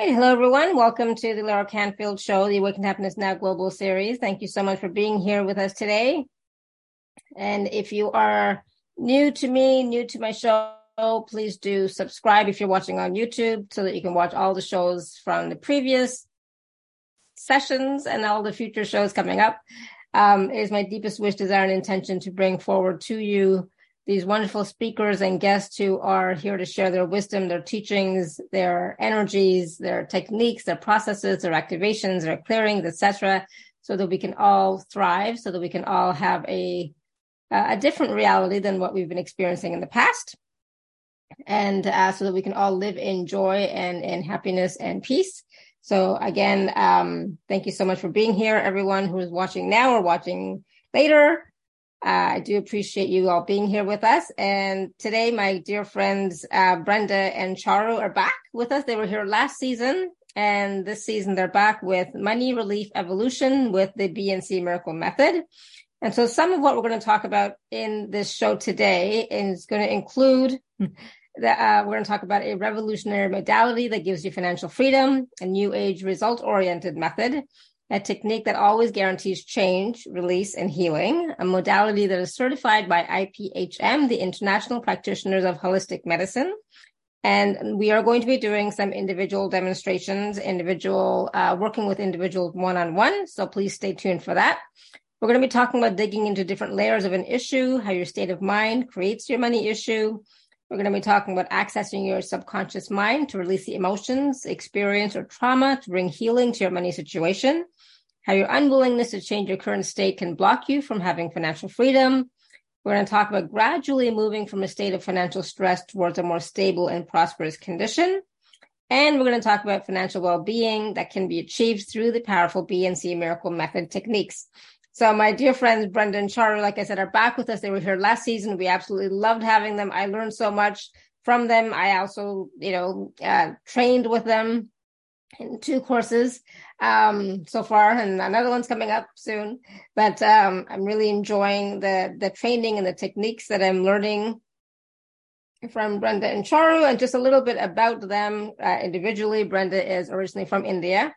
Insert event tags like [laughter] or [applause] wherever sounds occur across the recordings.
Hello, everyone. Welcome to the Alara Canfield Show, the Awaken Happiness Now Global Series. Thank you so much for being here with us today. And if you are new to me, new to my show, please do subscribe if you're watching on YouTube so that you can watch all the shows from the previous sessions and all the future shows coming up. Um, it is my deepest wish, desire, and intention to bring forward to you these wonderful speakers and guests who are here to share their wisdom, their teachings, their energies, their techniques, their processes, their activations, their clearings, etc., so that we can all thrive, so that we can all have a a different reality than what we've been experiencing in the past, and uh, so that we can all live in joy and in happiness and peace. So again, um, thank you so much for being here, everyone who is watching now or watching later. Uh, I do appreciate you all being here with us. And today, my dear friends, uh, Brenda and Charu are back with us. They were here last season. And this season, they're back with Money Relief Evolution with the B&C Miracle Method. And so some of what we're going to talk about in this show today is going to include [laughs] that uh, we're going to talk about a revolutionary modality that gives you financial freedom, a new age result oriented method, a technique that always guarantees change, release, and healing, a modality that is certified by IPHM, the International Practitioners of Holistic Medicine. And we are going to be doing some individual demonstrations, individual, uh, working with individuals one on one. So please stay tuned for that. We're going to be talking about digging into different layers of an issue, how your state of mind creates your money issue. We're going to be talking about accessing your subconscious mind to release the emotions, experience, or trauma to bring healing to your money situation how your unwillingness to change your current state can block you from having financial freedom. We're going to talk about gradually moving from a state of financial stress towards a more stable and prosperous condition. And we're going to talk about financial well-being that can be achieved through the powerful B&C miracle method techniques. So my dear friends, Brenda and Charu, like I said, are back with us. They were here last season. We absolutely loved having them. I learned so much from them. I also, you know, uh, trained with them two courses um, so far, and another one's coming up soon. But um, I'm really enjoying the the training and the techniques that I'm learning from Brenda and Charu, and just a little bit about them uh, individually. Brenda is originally from India,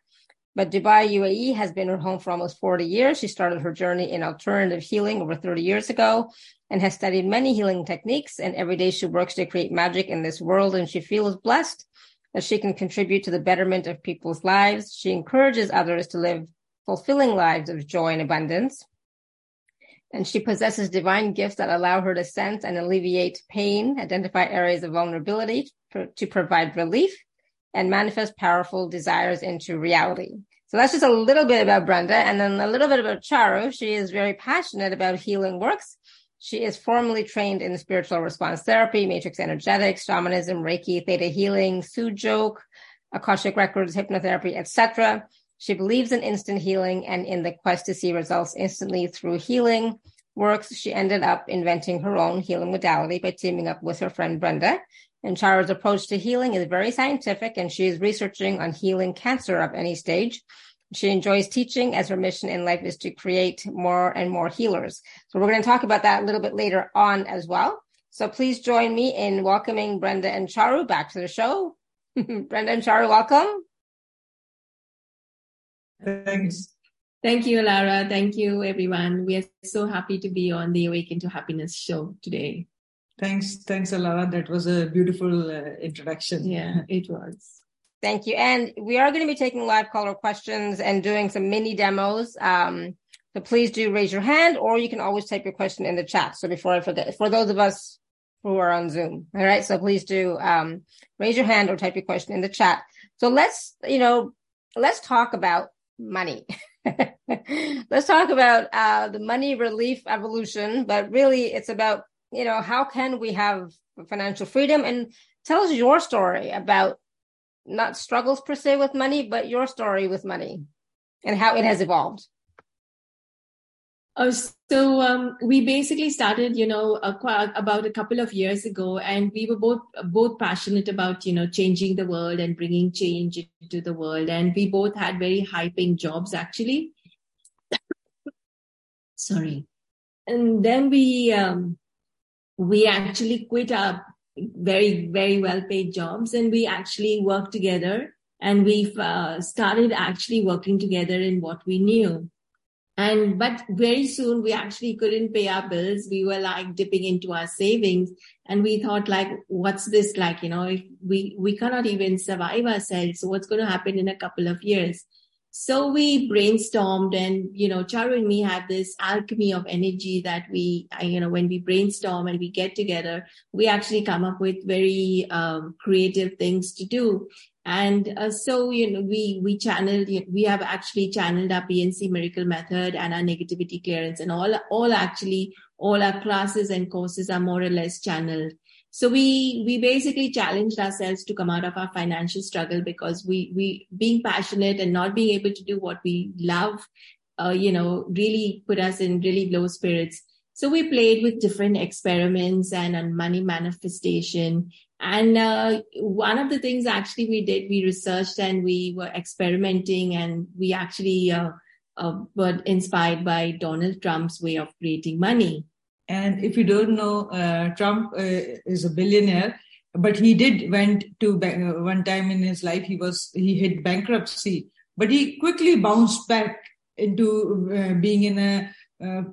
but Dubai, UAE has been her home for almost 40 years. She started her journey in alternative healing over 30 years ago and has studied many healing techniques. And every day she works to create magic in this world, and she feels blessed that she can contribute to the betterment of people's lives. She encourages others to live fulfilling lives of joy and abundance. And she possesses divine gifts that allow her to sense and alleviate pain, identify areas of vulnerability to provide relief, and manifest powerful desires into reality. So that's just a little bit about Brenda. And then a little bit about Charu. She is very passionate about healing works she is formally trained in spiritual response therapy, matrix energetics, shamanism, Reiki, theta healing, Sujok, Akashic records, hypnotherapy, etc. She believes in instant healing and in the quest to see results instantly through healing works. She ended up inventing her own healing modality by teaming up with her friend Brenda. And Charu's approach to healing is very scientific, and she is researching on healing cancer of any stage. She enjoys teaching as her mission in life is to create more and more healers. So we're going to talk about that a little bit later on as well. So please join me in welcoming Brenda and Charu back to the show. [laughs] Brenda and Charu, welcome. Thanks. Thank you, Alara. Thank you, everyone. We are so happy to be on the Awaken to Happiness show today. Thanks, thanks, Alara. That was a beautiful uh, introduction. Yeah, it was. Thank you. And we are going to be taking live caller questions and doing some mini demos. Um, so please do raise your hand or you can always type your question in the chat. So before I forget, for those of us who are on Zoom, all right. So please do, um, raise your hand or type your question in the chat. So let's, you know, let's talk about money. [laughs] let's talk about, uh, the money relief evolution, but really it's about, you know, how can we have financial freedom and tell us your story about not struggles per se with money, but your story with money and how it has evolved. Oh, so um, we basically started, you know, about a couple of years ago, and we were both both passionate about, you know, changing the world and bringing change into the world. And we both had very high-paying jobs, actually. [coughs] Sorry, and then we um, we actually quit our very, very well paid jobs. And we actually worked together and we uh, started actually working together in what we knew. And but very soon we actually couldn't pay our bills. We were like dipping into our savings and we thought like what's this like you know? We we cannot even survive ourselves so what's going to happen in a couple of years so we brainstormed and you know charu and me had this alchemy of energy that we you know when we brainstorm and we get together we actually come up with very um, creative things to do. And uh, so you know we we channeled we have actually channeled our B&C miracle method and our negativity clearance and all all actually all our classes and courses are more or less channeled so we we basically challenged ourselves to come out of our financial struggle because we we being passionate and not being able to do what we love, uh, you know, really put us in really low spirits. So we played with different experiments and on money manifestation. And uh, one of the things actually we did, we researched and we were experimenting, and we actually uh, uh were inspired by Donald Trump's way of creating money. And if you don't know, uh, Trump uh, is a billionaire, but he did went to uh, one time in his life he was he hit bankruptcy, but he quickly bounced back into uh, being in a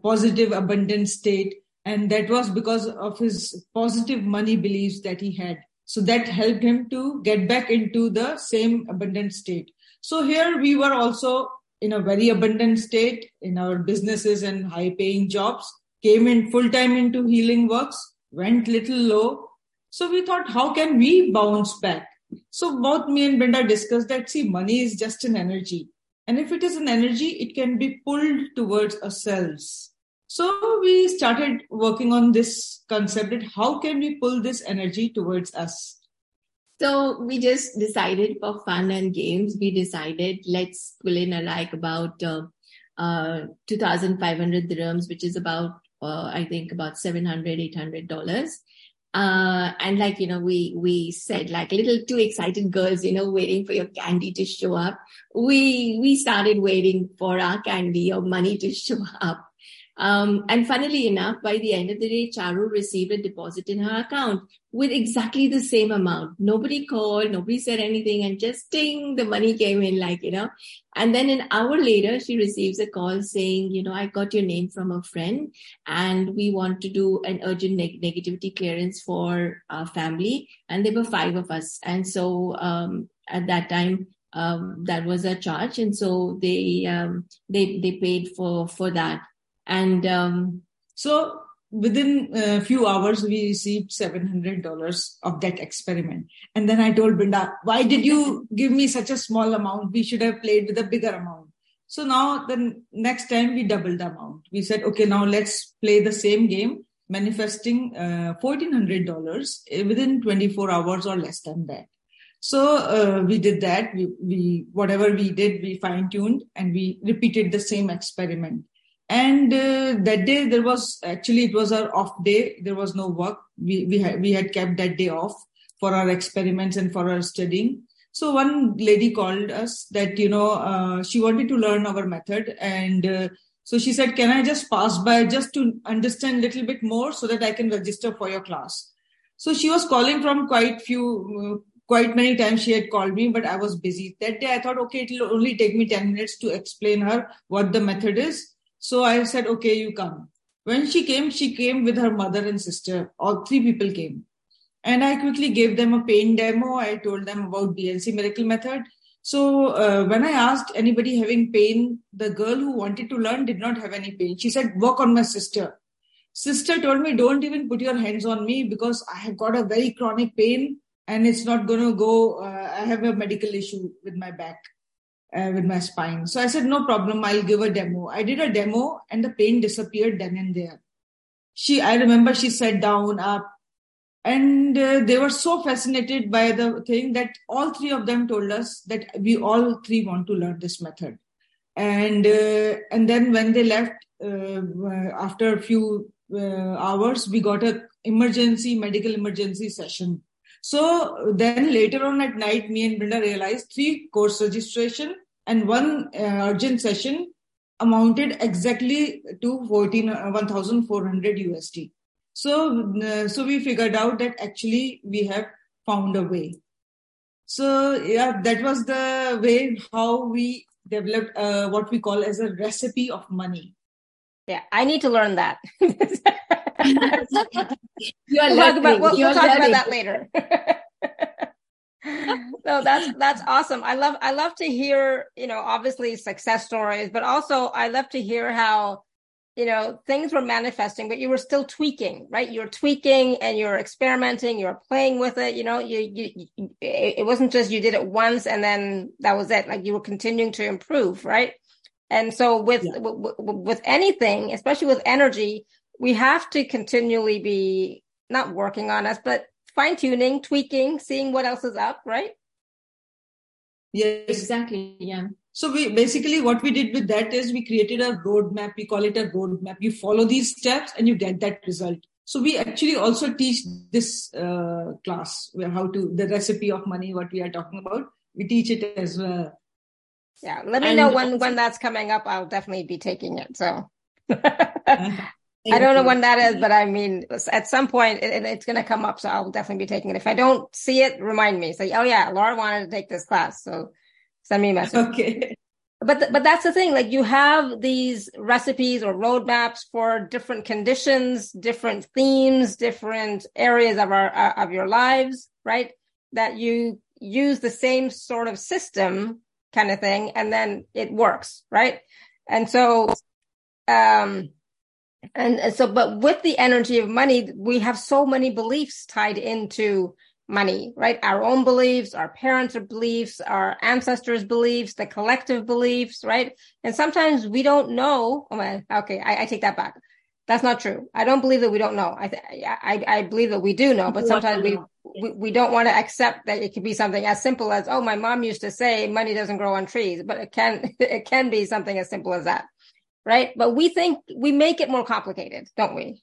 positive, abundant state, and that was because of his positive money beliefs that he had. So that helped him to get back into the same abundant state. So here we were also in a very abundant state in our businesses and high paying jobs came in full time into healing works, went little low. So we thought, how can we bounce back? So both me and Brenda discussed that see, money is just an energy. And if it is an energy, it can be pulled towards ourselves. So we started working on this concept that how can we pull this energy towards us? So we just decided for fun and games, we decided let's pull in a, like about uh, uh, 2,500 dirhams, which is about uh, I think about 700 800 dollars. Uh, and like you know we we said like little two excited girls you know waiting for your candy to show up. We we started waiting for our candy or money to [laughs] show up um, and funnily enough, by the end of the day, Charu received a deposit in her account with exactly the same amount. Nobody called, nobody said anything, and just ding, the money came in, like, you know. And then an hour later, she receives a call saying, you know, I got your name from a friend, and we want to do an urgent neg- negativity clearance for our family. And there were five of us. And so um, at that time, um, that was a charge. And so they, um, they, they paid for, for that. And um, so within a few hours, we received $700 of that experiment. And then I told Brenda, why did you give me such a small amount? We should have played with a bigger amount. So now the next time we doubled the amount. We said, okay, now let's play the same game, manifesting uh, $1,400 within 24 hours or less than that. So uh, we did that. We, we whatever we did, we fine tuned and we repeated the same experiment and uh, that day there was actually it was our off day. There was no work. We we had we had kept that day off for our experiments and for our studying. So one lady called us that you know uh, she wanted to learn our method. And uh, so she said can i just pass by just to understand a little bit more so that i can register for your class? So she was calling from quite few uh, quite many times she had called me but i was busy. That day i thought okay it'll only take me 10 minutes to explain her what the method is so I said, okay, you come. When she came, she came with her mother and sister. All three people came. And I quickly gave them a pain demo. I told them about B&C Miracle Method. So uh, when I asked anybody having pain, the girl who wanted to learn did not have any pain. She said, work on my sister. Sister told me, don't even put your hands on me because I have got a very chronic pain and it's not going to go. Uh, I have a medical issue with my back uh, with my spine. So I said, no problem, I'll give a demo. I did a demo and the pain disappeared then and there. She, I remember she sat down up and uh, they were so fascinated by the thing that all three of them told us that we all three want to learn this method. And, uh, and then when they left, uh, after a few uh, hours, we got a emergency medical emergency session so then later on at night, me and Brenda realized three course registration and one uh, urgent session amounted exactly to 14, uh, 1,400 USD. So, uh, so we figured out that actually we have found a way. So yeah, that was the way how we developed uh, what we call as a recipe of money. Yeah, I need to learn that. [laughs] [laughs] you are we'll talk about, we'll, we'll talk about that later. [laughs] no, that's that's awesome. I love I love to hear, you know, obviously success stories, but also I love to hear how, you know, things were manifesting, but you were still tweaking, right? You're tweaking and you're experimenting, you're playing with it. You know, you you, you it wasn't just you did it once and then that was it. Like you were continuing to improve, right? And so with, yeah. with, with anything, especially with energy, we have to continually be not working on us, but fine tuning, tweaking, seeing what else is up, right? Yes, exactly. Yeah. So we basically what we did with that is we created a roadmap. We call it a roadmap. You follow these steps and you get that result. So we actually also teach this uh, class where how to the recipe of money. What we are talking about, we teach it as well. Yeah, let me and know when when that's coming up. I'll definitely be taking it. So [laughs] I don't know when that is, but I mean, at some point it, it's going to come up. So I'll definitely be taking it. If I don't see it, remind me. Say, oh yeah, Alara wanted to take this class, so send me a message. [laughs] Okay. But but that's the thing. Like you have these recipes or roadmaps for different conditions, different themes, different areas of our uh, of your lives, right? That you use the same sort of system kind of thing and then it works right and so um and so but with the energy of money we have so many beliefs tied into money right our own beliefs our parents' beliefs our ancestors beliefs the collective beliefs right and sometimes we don't know oh my, okay I, I take that back that's not true. I don't believe that we don't know. I, th- I, I believe that we do know, but sometimes we, we, we don't want to accept that it could be something as simple as, oh, my mom used to say money doesn't grow on trees, but it can, [laughs] it can be something as simple as that. Right. But we think we make it more complicated, don't we?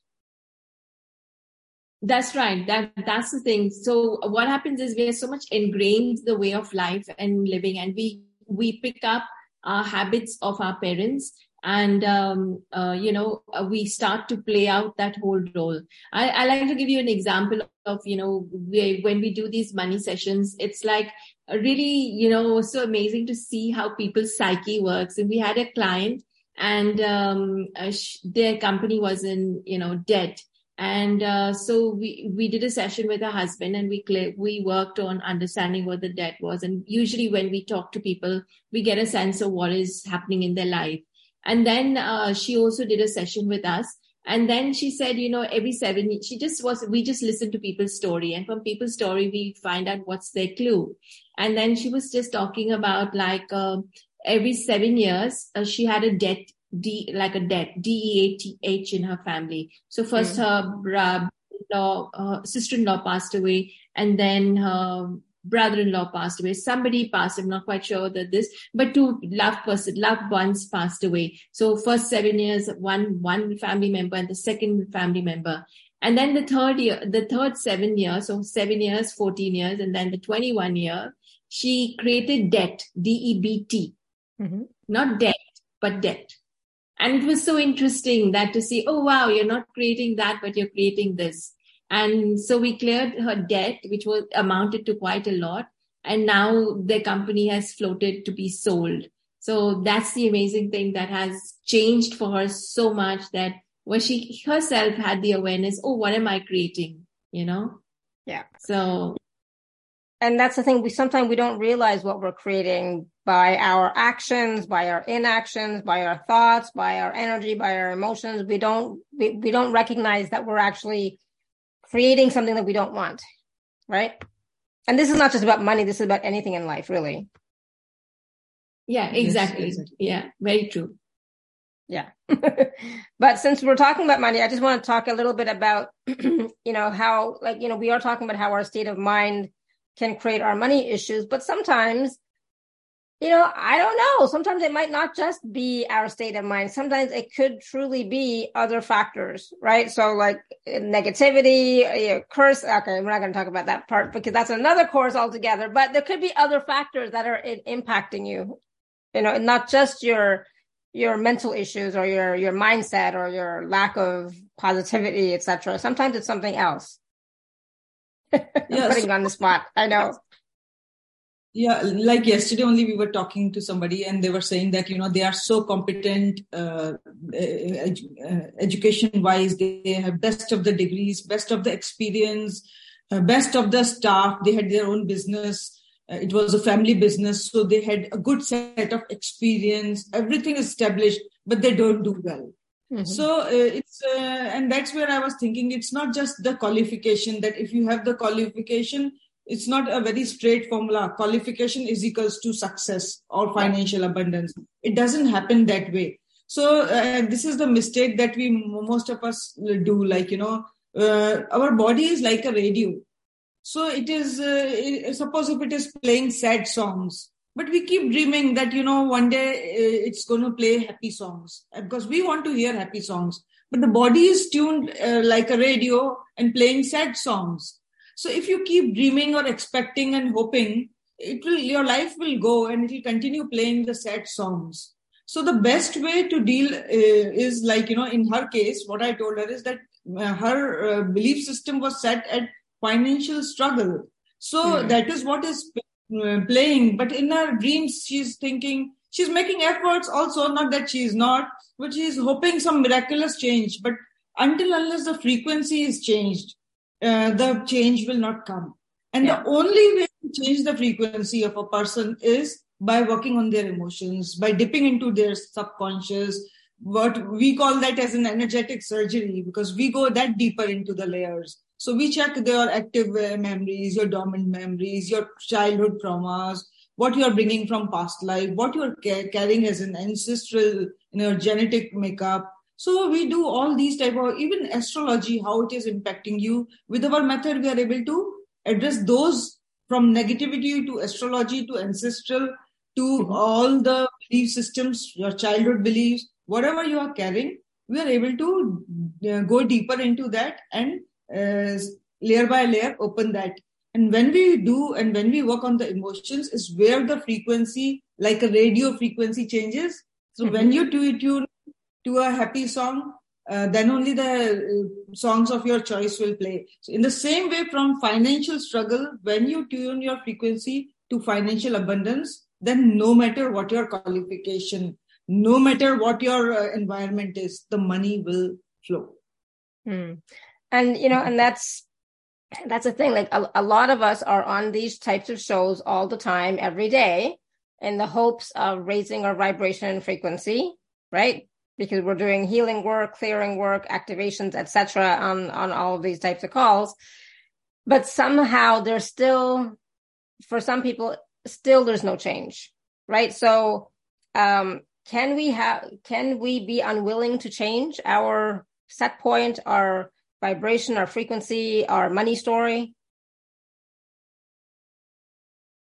That's right. That that's the thing. So what happens is we are so much ingrained the way of life and living, and we we pick up our habits of our parents and um, uh, you know uh, we start to play out that whole role I, I, like to give you an example of you know we, when we do these money sessions it's like really you know so amazing to see how people's psyche works and we had a client and um, uh, sh- their company was in you know debt and uh, so we we did a session with her husband and we we worked on understanding what the debt was and usually when we talk to people we get a sense of what is happening in their life and then uh, she also did a session with us. And then she said, you know, every seven, she just was, we just listened to people's story. And from people's story, we find out what's their clue. And then she was just talking about like uh, every seven years, uh, she had a debt, D, like a debt, D-E-A-T-H in her family. So first mm. her uh, sister-in-law passed away and then her brother-in-law passed away. Somebody passed. I'm not quite sure that this, but two loved person, loved ones passed away. So first seven years, one one family member, and the second family member, and then the third year, the third seven years, so seven years, fourteen years, and then the twenty-one year, she created debt, D E B T, mm-hmm. not debt, but debt. And it was so interesting that to see, oh wow, you're not creating that, but you're creating this. And so we cleared her debt, which was amounted to quite a lot. And now the company has floated to be sold. So that's the amazing thing that has changed for her so much that when she herself had the awareness, oh, what am I creating? You know? Yeah. So. And that's the thing. We sometimes we don't realize what we're creating by our actions, by our inactions, by our thoughts, by our energy, by our emotions. We don't, we, we don't recognize that we're actually creating something that we don't want, right? And this is not just about money. This is about anything in life, really. Yeah, exactly. Yes, yeah, very true. Yeah. [laughs] but since we're talking about money, I just want to talk a little bit about, [clears throat] you know, how, like, you know, we are talking about how our state of mind can create our money issues, but sometimes you know, I don't know. Sometimes it might not just be our state of mind. Sometimes it could truly be other factors, right? So like negativity, you curse. Okay, we're not going to talk about that part because that's another course altogether. But there could be other factors that are impacting you. You know, not just your your mental issues or your your mindset or your lack of positivity, etc. Sometimes it's something else. [laughs] Yes. putting on the spot. I know. Yeah like yesterday only we were talking to somebody and they were saying that you know they are so competent uh, edu- uh, education wise they have best of the degrees best of the experience uh, best of the staff they had their own business uh, it was a family business so they had a good set of experience everything established but they don't do well mm-hmm. so uh, it's uh, and that's where i was thinking it's not just the qualification that if you have the qualification it's not a very straight formula. Qualification is equals to success or financial abundance. It doesn't happen that way. So uh, this is the mistake that we most of us do. Like you know, uh, our body is like a radio. So it is. Uh, it, suppose if it is playing sad songs, but we keep dreaming that you know one day uh, it's going to play happy songs because we want to hear happy songs. But the body is tuned uh, like a radio and playing sad songs so if you keep dreaming or expecting and hoping, it will your life will go and it will continue playing the sad songs. So the best way to deal uh, is like you know in her case, what I told her is that uh, her uh, belief system was set at financial struggle. So mm. that is what is uh, playing. But in her dreams, she's thinking she's making efforts also. Not that she is not, but she is hoping some miraculous change. But until unless the frequency is changed, uh, the change will not come. And yeah. the only way to change the frequency of a person is by working on their emotions, by dipping into their subconscious. What we call that as an energetic surgery because we go that deeper into the layers. So we check their active memories, your dormant memories, your childhood traumas, what you are bringing from past life, what you are carrying as an ancestral, you know, genetic makeup, so we do all these type of even astrology, how it is impacting you. With our method, we are able to address those from negativity to astrology to ancestral to mm-hmm. all the belief systems, your childhood beliefs, whatever you are carrying, we are able to uh, go deeper into that and uh, layer by layer open that. And when we do and when we work on the emotions is where the frequency, like a radio frequency changes. So mm-hmm. when you tune to a happy song, uh, then only the uh, songs of your choice will play. So in the same way, from financial struggle, when you tune your frequency to financial abundance, then no matter what your qualification, no matter what your uh, environment is, the money will flow. Mm. And you know, and that's that's the thing. Like a, a lot of us are on these types of shows all the time, every day, in the hopes of raising our vibration and frequency, right? Because we're doing healing work, clearing work, activations, etc. on on all of these types of calls. But somehow there's still, for some people, still there's no change, right? So, um, can we have, can we be unwilling to change our set point, our vibration, our frequency, our money story?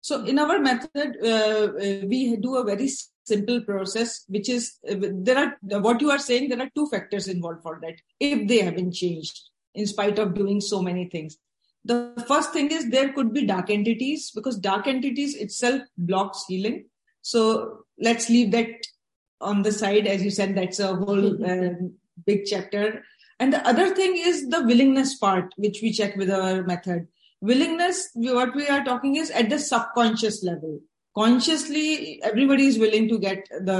So in our method, uh, uh we do a very simple process, which is there are what you are saying. There are two factors involved for that. If they haven't changed, in spite of doing so many things, the first thing is there could be dark entities because dark entities itself blocks healing. So let's leave that on the side. As you said, that's a whole uh, big chapter. And the other thing is the willingness part, which we check with our method. Willingness, what we are talking is at the subconscious level consciously everybody is willing to get the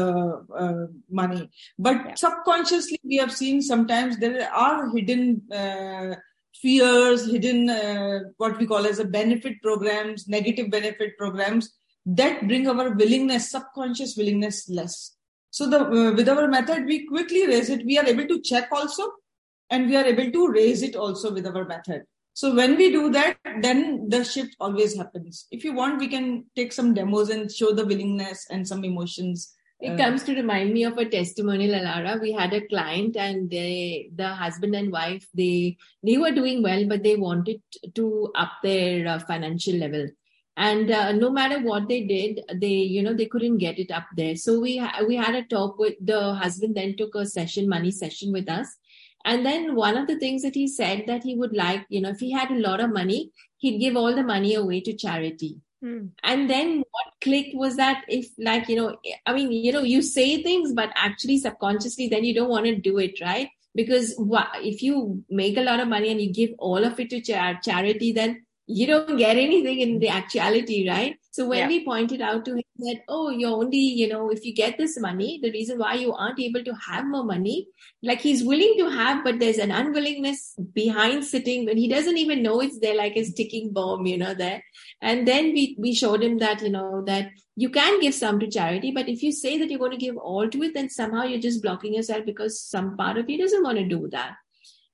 uh, money. But yeah. subconsciously we have seen sometimes there are hidden uh, fears hidden uh, what we call as a benefit programs negative benefit programs that bring our willingness subconscious willingness less. So the uh, with our method we quickly raise it. We are able to check also and we are able to raise it also with our method so when we do that, then the shift always happens. If you want, we can take some demos and show the willingness and some emotions. It uh, comes to remind me of a testimonial, Alara. We had a client and they, the husband and wife, they, they were doing well, but they wanted to up their uh, financial level. And uh, no matter what they did, they, you know, they couldn't get it up there. So we, ha- we had a talk with the husband then took a session, money session with us and then one of the things that he said that he would like, you know, if he had a lot of money, he'd give all the money away to charity. Mm. And then what clicked was that if like, you know, I mean, you know, you say things, but actually subconsciously, then you don't want to do it, right? Because if you make a lot of money and you give all of it to char- charity, then you don't get anything in the actuality, right? So when Yeah. we pointed out to him that, oh, you're only, you know, if you get this money, the reason why you aren't able to have more money, like he's willing to have, but there's an unwillingness behind sitting when he doesn't even know it's there, like a ticking bomb, you know, there. And then we, we showed him that, you know, that you can give some to charity, but if you say that you're going to give all to it, then somehow you're just blocking yourself because some part of you doesn't want to do that.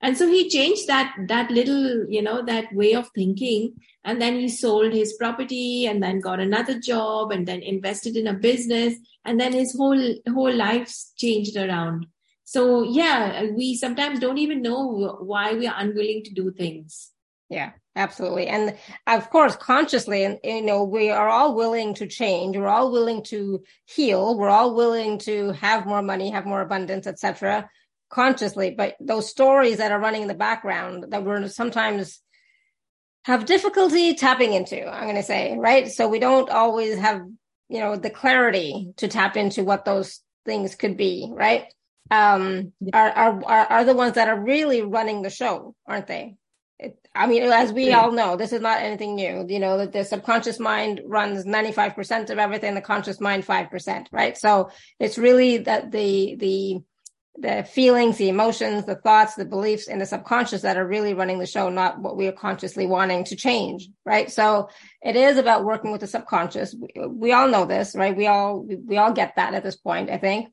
And so he changed that, that little, you know, that way of thinking. And then he sold his property and then got another job and then invested in a business. And then his whole, whole life's changed around. So yeah, we sometimes don't even know why we are unwilling to do things. Yeah, absolutely. And of course, consciously, and you know, we are all willing to change. We're all willing to heal. We're all willing to have more money, have more abundance, etc. consciously. But those stories that are running in the background that we're sometimes have difficulty tapping into, I'm going to say, right? So we don't always have, you know, the clarity to tap into what those things could be, right? Um, are, are, are, are the ones that are really running the show, aren't they? It, I mean, as we all know, this is not anything new. You know that the subconscious mind runs ninety five percent of everything, the conscious mind five percent, right? So it's really that the the the feelings, the emotions, the thoughts, the beliefs in the subconscious that are really running the show, not what we are consciously wanting to change, right? So it is about working with the subconscious. We, we all know this, right? We all we, we all get that at this point, I think.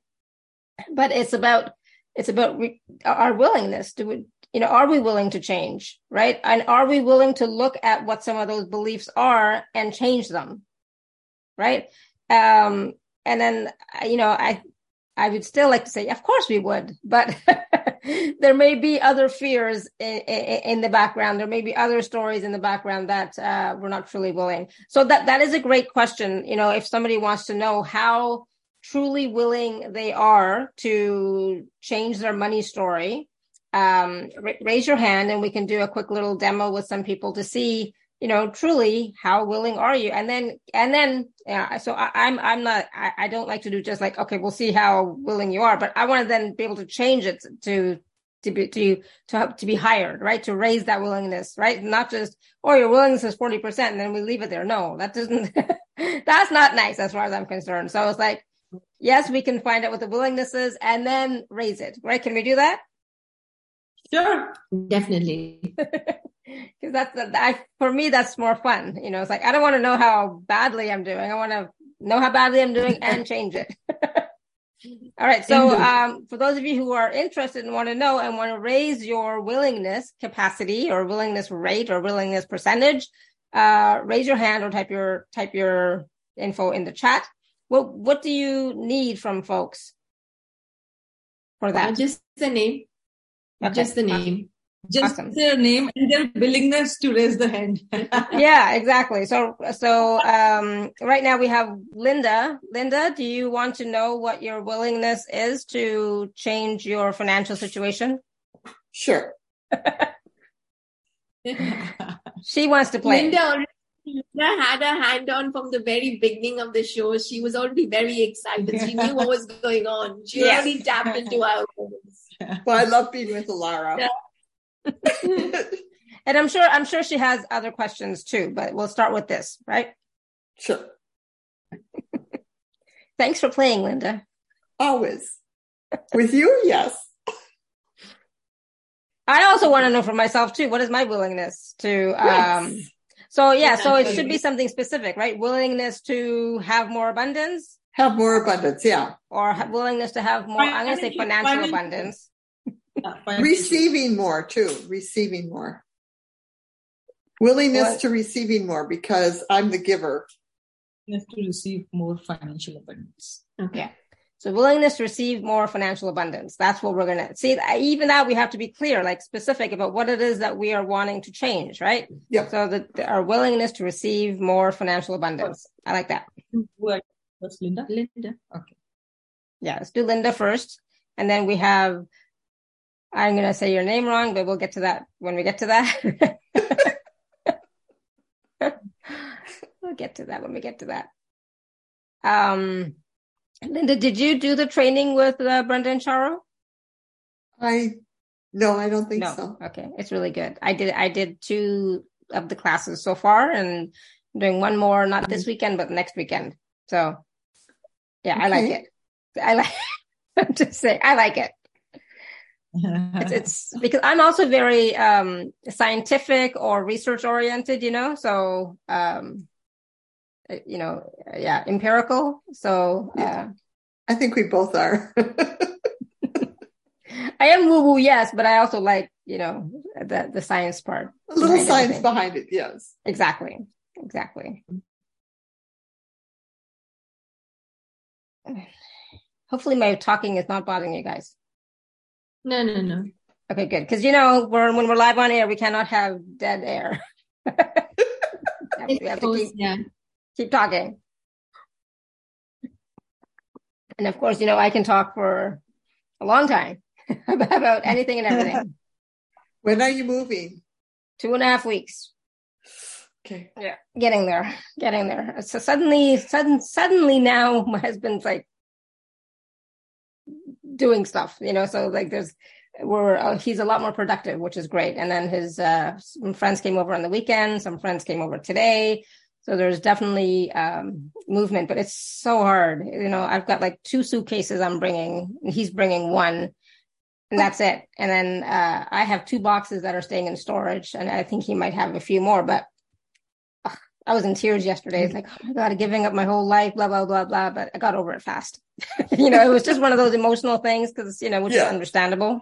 But it's about it's about re, our willingness to you know are we willing to change right and are we willing to look at what some of those beliefs are and change them right um and then you know i i would still like to say of course we would but [laughs] there may be other fears in, in, the background. There may be other stories in the background that uh, we're not truly willing. So that that is a great question. You know if somebody wants to know how truly willing they are to change their money story um, ra- raise your hand and we can do a quick little demo with some people to see, you know, truly how willing are you? And then, and then, yeah, so I, I'm, I'm not, I, I don't like to do just like, okay, we'll see how willing you are, but I want to then be able to change it to, to be, to, to have, to be hired, right? To raise that willingness, right? Not just, oh, your willingness is 40% and then we leave it there. No, that doesn't, [laughs] that's not nice as far as I'm concerned. So it's like, yes, we can find out what the willingness is and then raise it, right? Can we do that? Sure. Definitely. [laughs] because that's the, I, for me that's more fun you know it's like i don't want to know how badly i'm doing i want to know how badly i'm doing and [laughs] change it [laughs] all right so um, for those of you who are interested and want to know and want to raise your willingness capacity or willingness rate or willingness percentage uh, raise your hand or type your type your info in the chat what what do you need from folks for Uh, that just the name. Okay. Just the name. Just Awesome. their name and their willingness to raise the hand. [laughs] yeah, exactly. So, so um, right now we have Linda. Linda, do you want to know what your willingness is to change your financial situation? Sure. [laughs] She wants to play. Linda already Linda had her hand on from the very beginning of the show. She was already very excited. She knew what was going on. She Yes. already tapped into our voice. Well, I love being with Alara. Yeah. [laughs] and I'm sure, I'm sure she has other questions too, but we'll start with this, right? sure. [laughs] Thanks for playing, Linda. Always. With you, yes. I also want to know for myself too, what is my willingness to, um, so yeah, so it should be something specific, right? Willingness to have more abundance Have more abundance. Yeah. or ha- willingness to have more, I'm going to say Financial- financial financial. abundance. Receiving more too. Receiving more. Willingness What? to receiving more because I'm the giver. Willingness to receive more financial abundance. Okay. Yeah. So willingness to receive more financial abundance. That's what we're going to see. Even that we have to be clear, like specific about what it is that we are wanting to change, right? yeah So that our willingness to receive more financial abundance. I like that. Who are- That's Linda. Linda. Yeah. Let's do Linda first. And then we have, I'm going to say your name wrong, but we'll get to that when we get to that. [laughs] we'll get to that when we get to that. Um, Linda, did you do the training with uh, Brenda and Charu? I no, I don't think no. so. Okay. It's really good. I did, I did two of the classes so far and I'm doing one more, not this weekend, but next weekend. So yeah, I like it. I like, [laughs] I'm just saying, I like it. It's, [laughs] it's because I'm also very um scientific or research oriented, you know, so um you know, yeah, empirical. So uh I think we both are. [laughs] I am woo woo, yes, but I also like, you know, the the science part. A little behind science everything. behind it, yes. Exactly. Exactly. [sighs] Hopefully my talking is not bothering you guys. No, no, no. Okay, good. Because you know, we're when we're live on air, we cannot have dead air. [laughs] we have to keep, yeah. keep talking. And of course, you know, I can talk for a long time [laughs] about anything and everything. [laughs] when are you moving? Two and a half weeks. Okay. Yeah, getting there, getting there. So suddenly, sudden, suddenly now my husband's like doing stuff, you know. So like, there's we're uh, he's a lot more productive, which is great. And then his uh, some friends came over on the weekend. Some friends came over today. So there's definitely um, movement, but it's so hard. You know, I've got like two suitcases I'm bringing. He's bringing one, and that's it. And then uh, I have two boxes that are staying in storage, and I think he might have a few more. But ugh, I was in tears yesterday. It's like, oh my god, giving up my whole life, blah blah blah blah. But I got over it fast. [laughs] you know, it was just one of those emotional things because you know, which yeah. is understandable.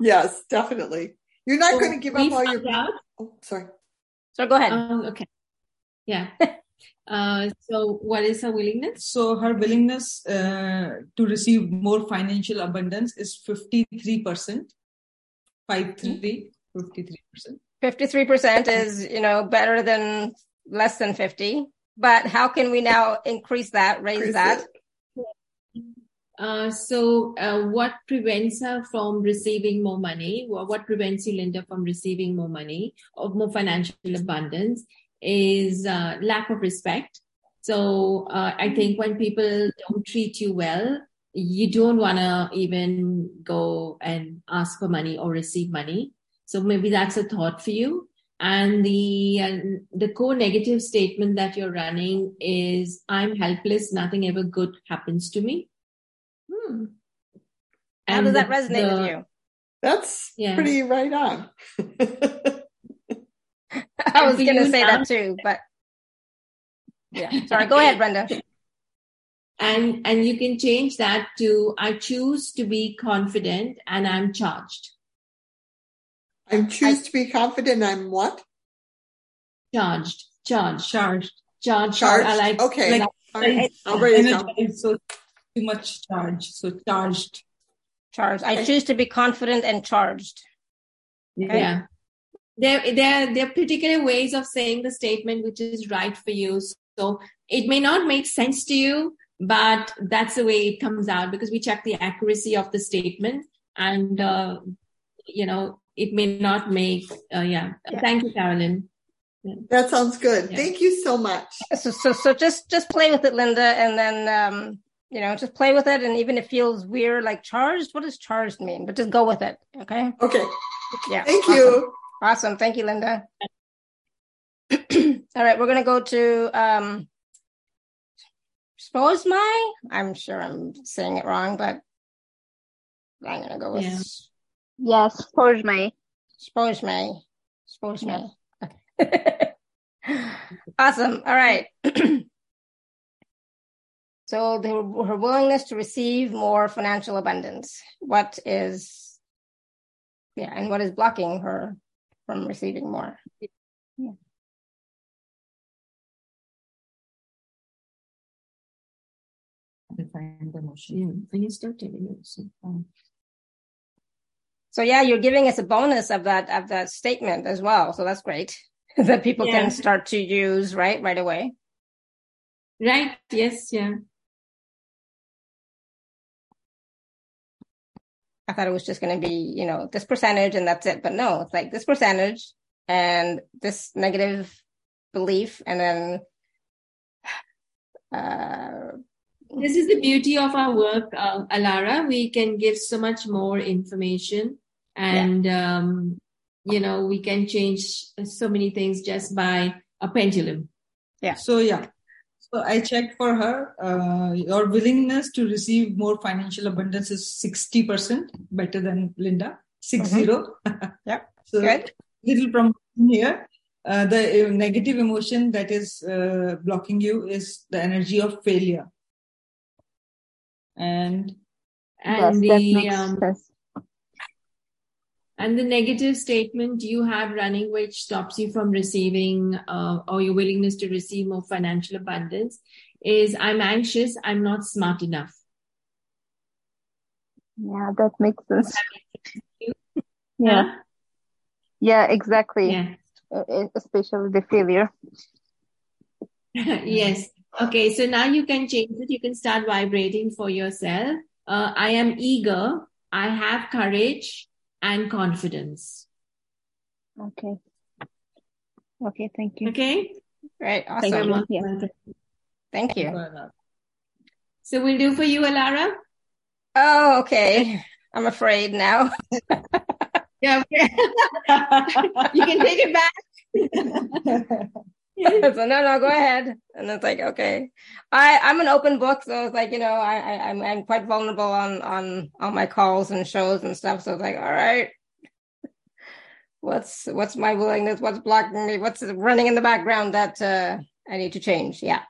Yes, definitely. You're not so going to give up all your. Out? Oh, sorry. So go ahead. Um, okay. Yeah. [laughs] Uh, so what is her willingness? So her willingness uh, to receive more financial abundance is 53%. 53, 53%. 53% is, you know, better than less than 50. But how can we now increase that, raise increase that? It. Uh, so, uh, what prevents her from receiving more money? What prevents you, Linda, from receiving more money or more financial abundance is uh, lack of respect. So, uh, I think when people don't treat you well, you don't want to even go and ask for money or receive money. So maybe that's a thought for you. And the the core negative statement that you're running is, "I'm helpless. Nothing ever good happens to me." Hmm. How and does that resonate the, with you? That's yeah. pretty right on. [laughs] I was going to say that too, but yeah. [laughs] Sorry, go ahead, Brenda. And and you can change that to I choose to be confident and I'm charged. I choose I, to be confident. I'm what? Charged. Charged. Charged. Charged. Charged. I like. Okay. Like, right. I'll write it So too much charge. So charged. Charged. I choose to be confident and charged. Okay? Yeah. There, there, there are particular ways of saying the statement which is right for you. So it may not make sense to you, but that's the way it comes out because we check the accuracy of the statement and, uh, you know, it may not make, uh, yeah. yeah. Thank you, Carolyn. Yeah. That sounds good. Yeah. Thank you so much. So, so, so just, just play with it, Linda, and then, um, you know, just play with it. And even if it feels weird, like charged, what does charged mean? But just go with it. Okay. Okay. Yeah. Thank awesome. you. Awesome. Thank you, Linda. [clears throat] All right. We're going to go to, um, suppose my, I'm sure I'm saying it wrong, but I'm going to go with. Yeah. Yes. Suppose my. Suppose my. Suppose my. Okay. [laughs] awesome. All right. [clears throat] So the, her willingness to receive more financial abundance. What is, yeah, and what is blocking her from receiving more? Yeah. Define the emotion. And you start telling it. So, so yeah, you're giving us a bonus of that of that statement as well. So that's great [laughs] that people yeah. can start to use right right away. Right. Yes. Yeah. I thought it was just going to be, you know, this percentage and that's it. But no, it's like this percentage and this negative belief and then [sighs] uh, this is the beauty of our work uh, alara we can give so much more information and yeah. um, you know we can change so many things just by a pendulum Yeah. So yeah. So I checked for her. Uh, your willingness to receive more financial abundance is 60% better than Linda. 6 Mhm. 0. [laughs] Yep. [laughs] So Good. little promotion here. Uh, the uh, negative emotion that is uh, blocking you is the energy of failure. And And yes, the um. And the negative statement you have running which stops you from receiving uh, or your willingness to receive more financial abundance is I'm anxious, I'm not smart enough. Yeah, that makes sense. Yeah, yeah, exactly. Yeah. Especially the failure. [laughs] yes. Okay. So now you can change it. You can start vibrating for yourself. Uh, I am eager. I have courage and confidence. Okay. Okay, thank you. Okay. Great. Thank you. Awesome. most Yeah. welcome. Thank you. So we'll do for you, Alara. Oh, okay. I'm afraid now. Yeah. Okay. [laughs] you can take it back. [laughs] [laughs] so no, no, go ahead. And it's like, okay, I, I'm an open book. So it's like, you know, I, I, I'm, I'm quite vulnerable on, on, on my calls and shows and stuff. So it's like, all right, what's, what's my willingness? What's blocking me? What's running in the background that, uh, I need to change? Yeah.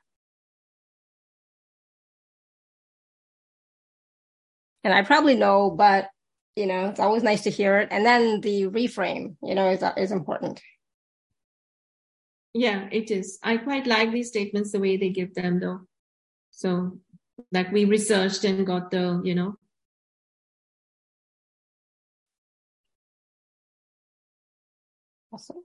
And I probably know, but you know, it's always nice to hear it. And then the reframe, you know, is, is important. Yeah, it is. I quite like these statements the way they give them though. So like we researched and got the, you know, Awesome.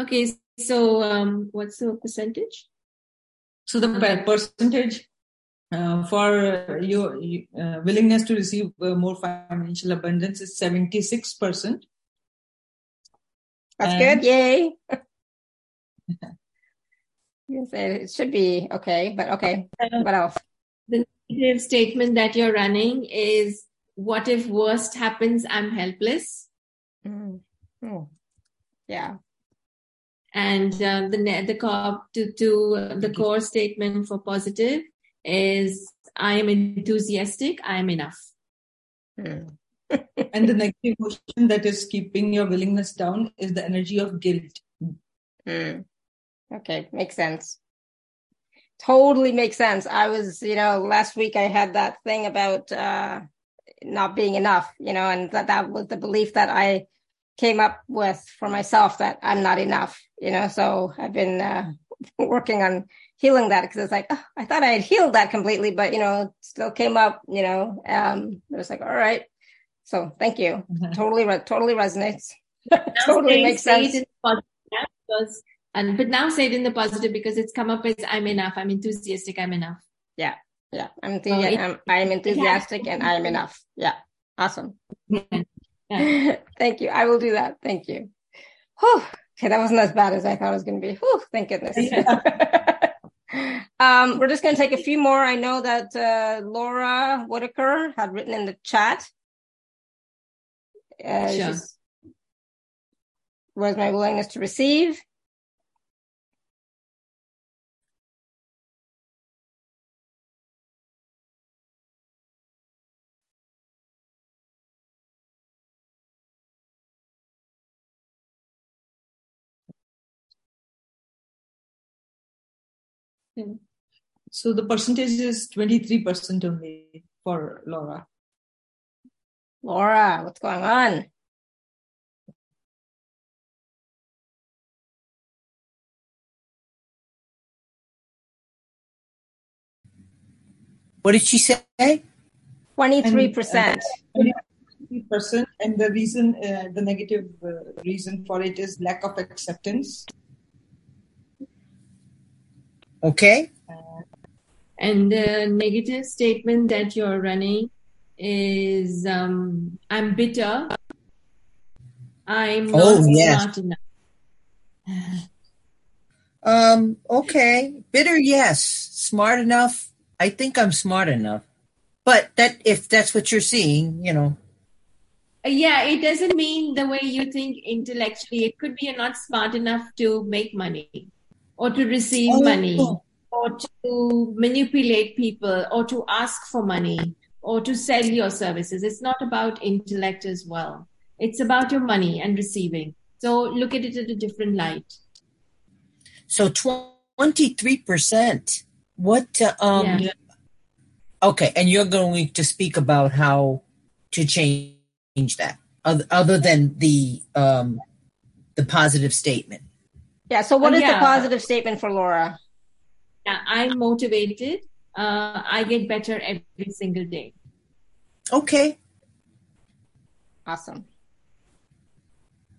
okay. So, um, what's the percentage? So the percentage uh, for your uh, willingness to receive uh, more financial abundance is 76%. That's And- good. Yay. [laughs] yes, it it should be okay, but okay. What else? The negative statement that you're running is what if worst happens? I'm helpless. Mm. Mm. Yeah. And uh, the ne- the core to to uh, the core statement for positive is I am enthusiastic. I am enough. Mm. And the negative emotion that is keeping your willingness down is the energy of guilt. Mm. Okay, makes sense. Totally makes sense. I was, you know, last week I had that thing about uh not being enough, you know, and that that was the belief that I came up with for myself that I'm not enough, you know. So I've been uh, [laughs] working on healing that because it's like oh, I thought I had healed that completely, but you know, still came up, you know. Um, it was like, all right. So thank you. [laughs] Totally, re- totally resonates. [laughs] totally makes sense. In the positive because, and but now say it in the positive because it's come up as I'm enough. I'm enthusiastic. I'm enough. Yeah, I'm, enthu- Oh, it- I'm, I'm [laughs] enthusiastic and I'm enough. Yeah, awesome. Yeah. Thank you. I will do that. Thank you. Whew. Okay, that wasn't as bad as I thought it was going to be. Whew, thank goodness. um, we're just going to take a few more. I know that uh, Laura Whitaker had written in the chat. Uh, Sure. she's- Where's my willingness to receive? So the percentage is 23% only for Laura. Laura, what's going on? What did she say? 23%. percent and the reason uh, the negative uh, reason for it is lack of acceptance Okay. And the negative statement that you're running is um, I'm bitter. I'm not Oh, yes. smart enough. Um, okay. Bitter, yes. Smart enough. I think I'm smart enough. But that if that's what you're seeing, you know. yeah, it doesn't mean the way you think intellectually. It could be you're not smart enough to make money or to receive oh. money or to manipulate people or to ask for money or to sell your services. It's not about intellect as well. It's about your money and receiving. So look at it in a different light. So 23%. What, uh, um, yeah. okay. And you're going to speak about how to change that other than the, um, the positive statement. Yeah. So what is yeah. the positive statement for Laura? Yeah, I'm motivated. Uh, I get better every single day. Okay. Awesome.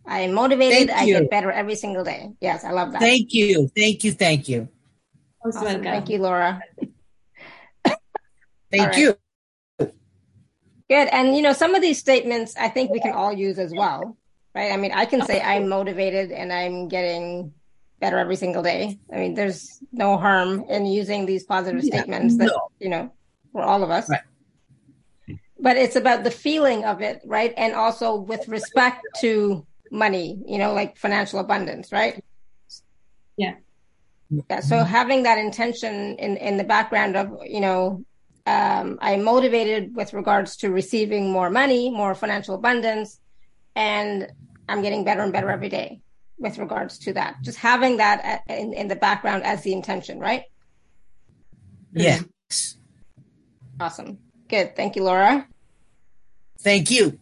I am motivated. I get better every single day. Yes, I love that. Thank you. Thank you. Thank you. Awesome. Thank you, Laura. Thank you. Good. And you know, some of these statements I think we can all use as well. Right? I mean, I can say I'm motivated and I'm getting better every single day. I mean, there's no harm in using these positive yeah, statements that, no. you know, for all of us. Right. But it's about the feeling of it, right? And also with respect to money, you know, like financial abundance, right? Yeah. Yeah. So having that intention in, in the background of, you know, um, I'm motivated with regards to receiving more money, more financial abundance, and I'm getting better and better every day with regards to that. Just having that in, in the background as the intention, right? Yes. Awesome. Good. Thank you, Laura. Thank you.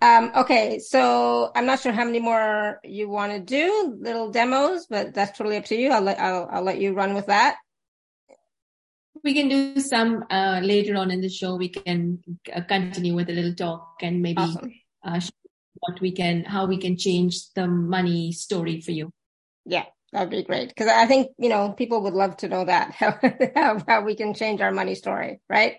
Um, okay, so I'm not sure how many more you want to do, little demos, but that's totally up to you. I'll let I'll, I'll let you run with that. We can do some uh, later on in the show. We can uh, continue with a little talk and maybe awesome. uh, what we can, how we can change the money story for you. Yeah, that'd be great because I think you know people would love to know that [laughs] how how, we can change our money story, right?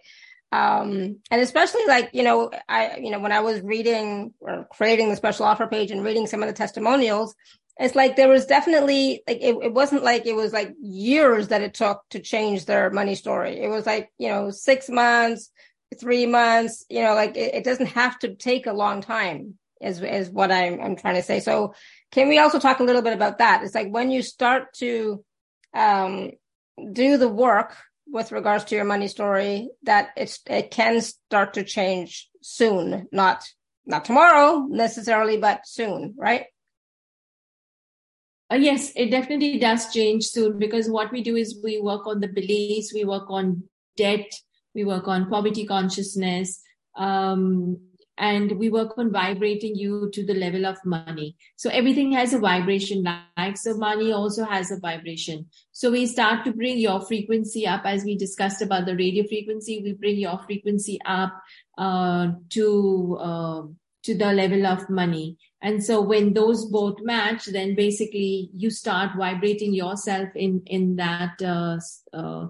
Um, and especially like you know I you know when I was reading or creating the special offer page and reading some of the testimonials, it's like there was definitely like it, it wasn't like it was like years that it took to change their money story. It was like you know six months, three months. You know, like it, it doesn't have to take a long time is is what I'm I'm trying to say. So can we also talk a little bit about that? It's like when you start to um, do the work with regards to your money story, that it's it can start to change soon, not not tomorrow necessarily, but soon, right? Uh, yes, it definitely does change soon because what we do is we work on the beliefs, we work on debt, we work on poverty consciousness, um, and we work on vibrating you to the level of money. So everything has a vibration like so money also has a vibration. So we start to bring your frequency up as we discussed about the radio frequency. We bring your frequency up uh, to uh, to the level of money. And so when those both match, then basically you start vibrating yourself in in that uh, uh,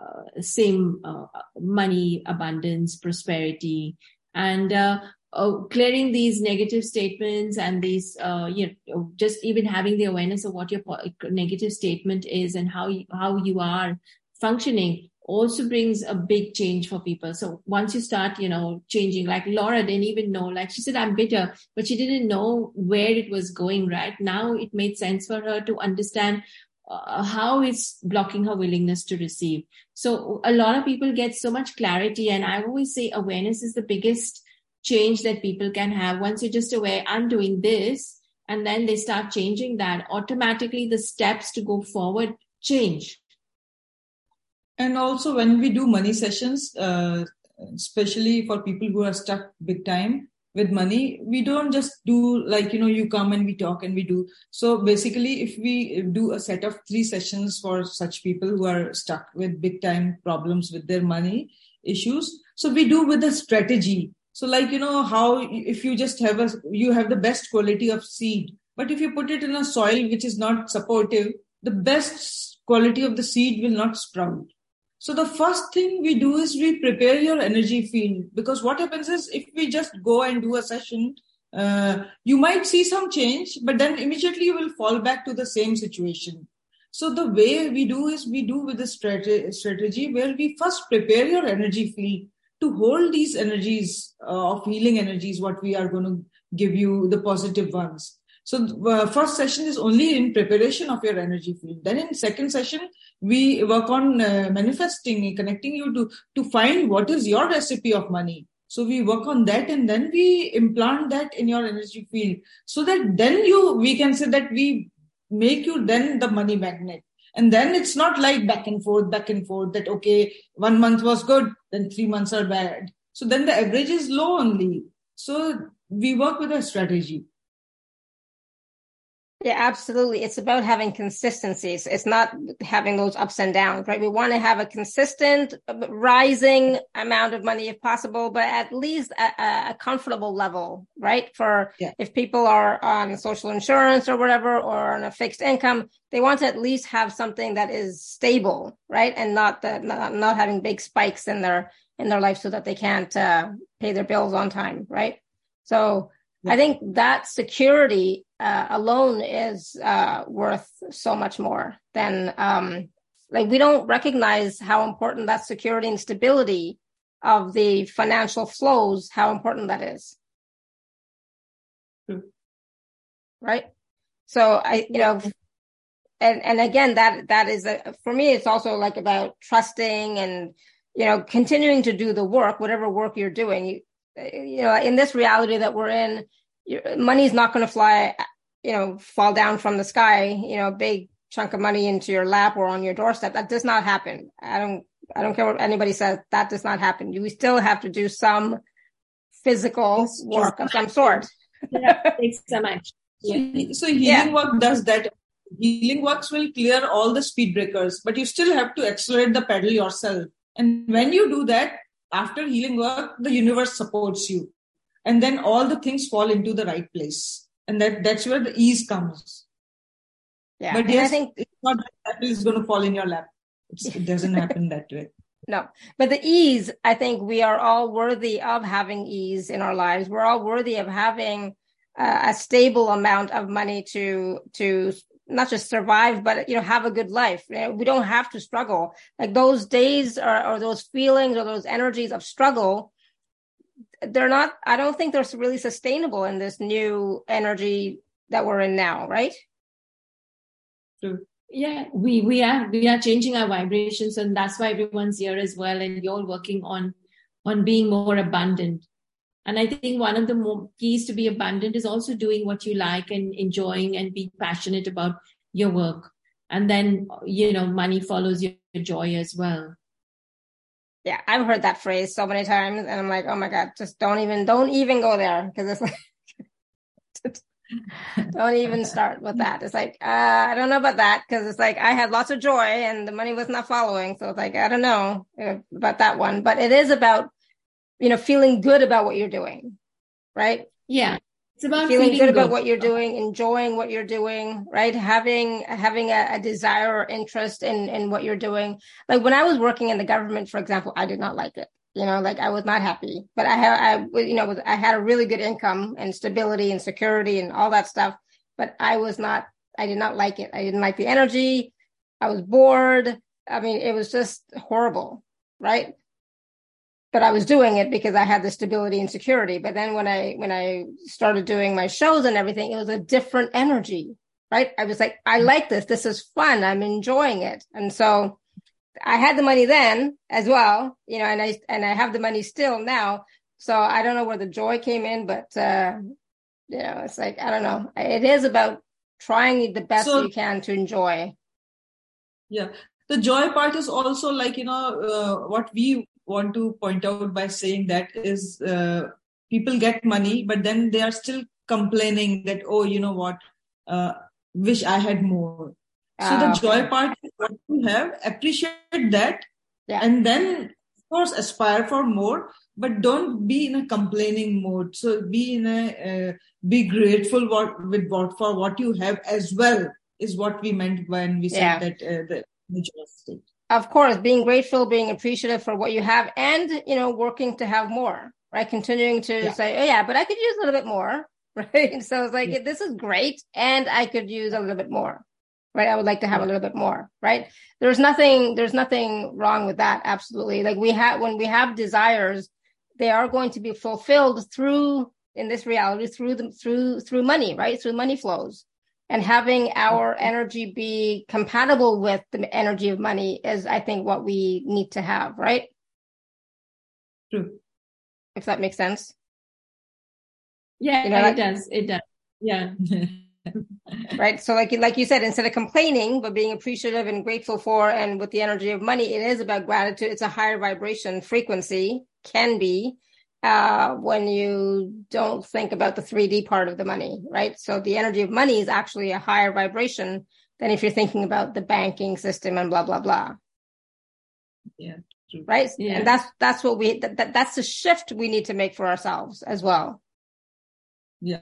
uh same uh, money abundance prosperity and uh, uh, clearing these negative statements and these uh, you know just even having the awareness of what your negative statement is and how you, how you are functioning also brings a big change for people. So once you start you know changing like laura didn't even know like she said i'm bitter but she didn't know where it was going right? Now it made sense for her to understand uh, how it's blocking her willingness to receive. So a lot of people get so much clarity. And I always say awareness is the biggest change that people can have. Once you're just aware, I'm doing this, and then they start changing that, automatically the steps to go forward change. And also when we do money sessions, uh, especially for people who are stuck big time, with money we don't just do like you know you come and we talk and we do. So basically if we do a set of three sessions for such people who are stuck with big time problems with their money issues so we do with a strategy. So like you know how if you just have a you have the best quality of seed but if you put it in a soil which is not supportive the best quality of the seed will not sprout so the first thing we do is we prepare your energy field because what happens is if we just go and do a session, uh, you might see some change, but then immediately you will fall back to the same situation. So the way we do is we do with strategy, strategy where we first prepare your energy field to hold these energies uh, of healing energies, what we are going to give you, the positive ones. So uh, first session is only in preparation of your energy field. Then in second session, we work on uh, manifesting, connecting you to, to find what is your recipe of money. So we work on that and then we implant that in your energy field so that then you, we can say that we make you then the money magnet. And then it's not like back and forth, back and forth that, okay, one month was good, then three months are bad. So then the average is low only. So we work with a strategy. Yeah, absolutely. It's about having consistencies. It's not having those ups and downs, right? We want to have a consistent rising amount of money if possible, but at least a, a comfortable level, right? For yeah. if people are on social insurance or whatever, or on a fixed income, they want to at least have something that is stable, right? And not the, not, not having big spikes in their, in their life so that they can't uh, pay their bills on time, right? So I think that security uh, alone is uh, worth so much more than um, like we don't recognize how important that security and stability of the financial flows, how important that is. Hmm. Right. So I, you know, and, and again, that, that is a, for me, it's also like about trusting and, you know, continuing to do the work, whatever work you're doing. You, you know, in this reality that we're in, money's not going to fly, you know, fall down from the sky, you know, big chunk of money into your lap or on your doorstep. That does not happen. I don't, I don't care what anybody says. That does not happen. You still have to do some physical work of some sort. yeah, [laughs] thanks so much. Yeah. So healing yeah. work does that. Healing works will clear all the speed breakers, but you still have to accelerate the pedal yourself. And when you do that, after healing work, the universe supports you and then all the things fall into the right place. And that that's where the ease comes. Yeah but yes, I think it's not that is going to fall in your lap. It's, it doesn't [laughs] happen that way. No but the ease i think we are all worthy of having ease in our lives. We're all worthy of having uh, a stable amount of money to to not just survive, but you know, have a good life. We don't have to struggle. Like those days or, or those feelings or those energies of struggle they're not i don't think they're really sustainable in this new energy that we're in now right? Yeah we we are we are changing our vibrations and that's why everyone's here as well and you're working on on being more abundant. And i think one of the more keys to be abundant is also doing what you like and enjoying and be passionate about your work. And then you know money follows your joy as well yeah, I've heard that phrase so many times, and I'm like, oh my god, just don't even, don't even go there because it's like, [laughs] don't even start with [laughs] that. It's like, uh, I don't know about that because it's like I had lots of joy and the money was not following, so it's like I don't know about that one, but it is about, you know, feeling good about what you're doing, right? Yeah, it's about feeling, good, good, about what you're doing, enjoying what you're doing, right? Having having a, a, desire or interest in in what you're doing. Like when I was working in the government, for example, I did not like it. You know, like I was not happy. But I had I you know I had a really good income and stability and security and all that stuff. But I was not. I did not like it. I didn't like the energy. I was bored. I mean, it was just horrible, right? But I was doing it because I had the stability and security. But then when I when I started doing my shows and everything, it was a different energy, right? I was like, I like this. This is fun. I'm enjoying it. And so I had the money then as well, you know, and I and I have the money still now. So I don't know where the joy came in, but uh, you know, it's like I don't know. It is about trying the best so, you can to enjoy. Yeah, the joy part is also like you know uh, what we want to point out by saying that is uh, people get money, but then they are still complaining that, oh, you know what, uh, wish I had more. So the ah, joy part is what you have, appreciate that, yeah. and then of course aspire for more, but don't be in a complaining mode. So be in a uh, be grateful what, with what for what you have as well is what we meant when we said yeah. that uh, the, the joy state of course, being grateful, being appreciative for what you have, and you know, working to have more, right? Continuing to yeah. say, oh yeah, but I could use a little bit more, [laughs] right? So it's like yeah. this is great, and I could use a little bit more. right? I would like to have a little bit more, right? There's nothing, there's nothing wrong with that. Absolutely. Like we have, when we have desires, they are going to be fulfilled through, in this reality, through the, through, through money, right? Through money flows. And having our energy be compatible with the energy of money is, I think, what we need to have, right? True. If that makes sense. Yeah, you know, it that, does. It does. Yeah. [laughs] right. So like, like you said, instead of complaining, but being appreciative and grateful for, and with the energy of money, it is about gratitude. It's a higher vibration frequency can be, uh, when you don't think about the 3D part of the money, right? So the energy of money is actually a higher vibration than if you're thinking about the banking system and blah, blah, blah. Yeah. Right. Yeah. And that's, that's what we, that, that, that's the shift we need to make for ourselves as well. Yeah.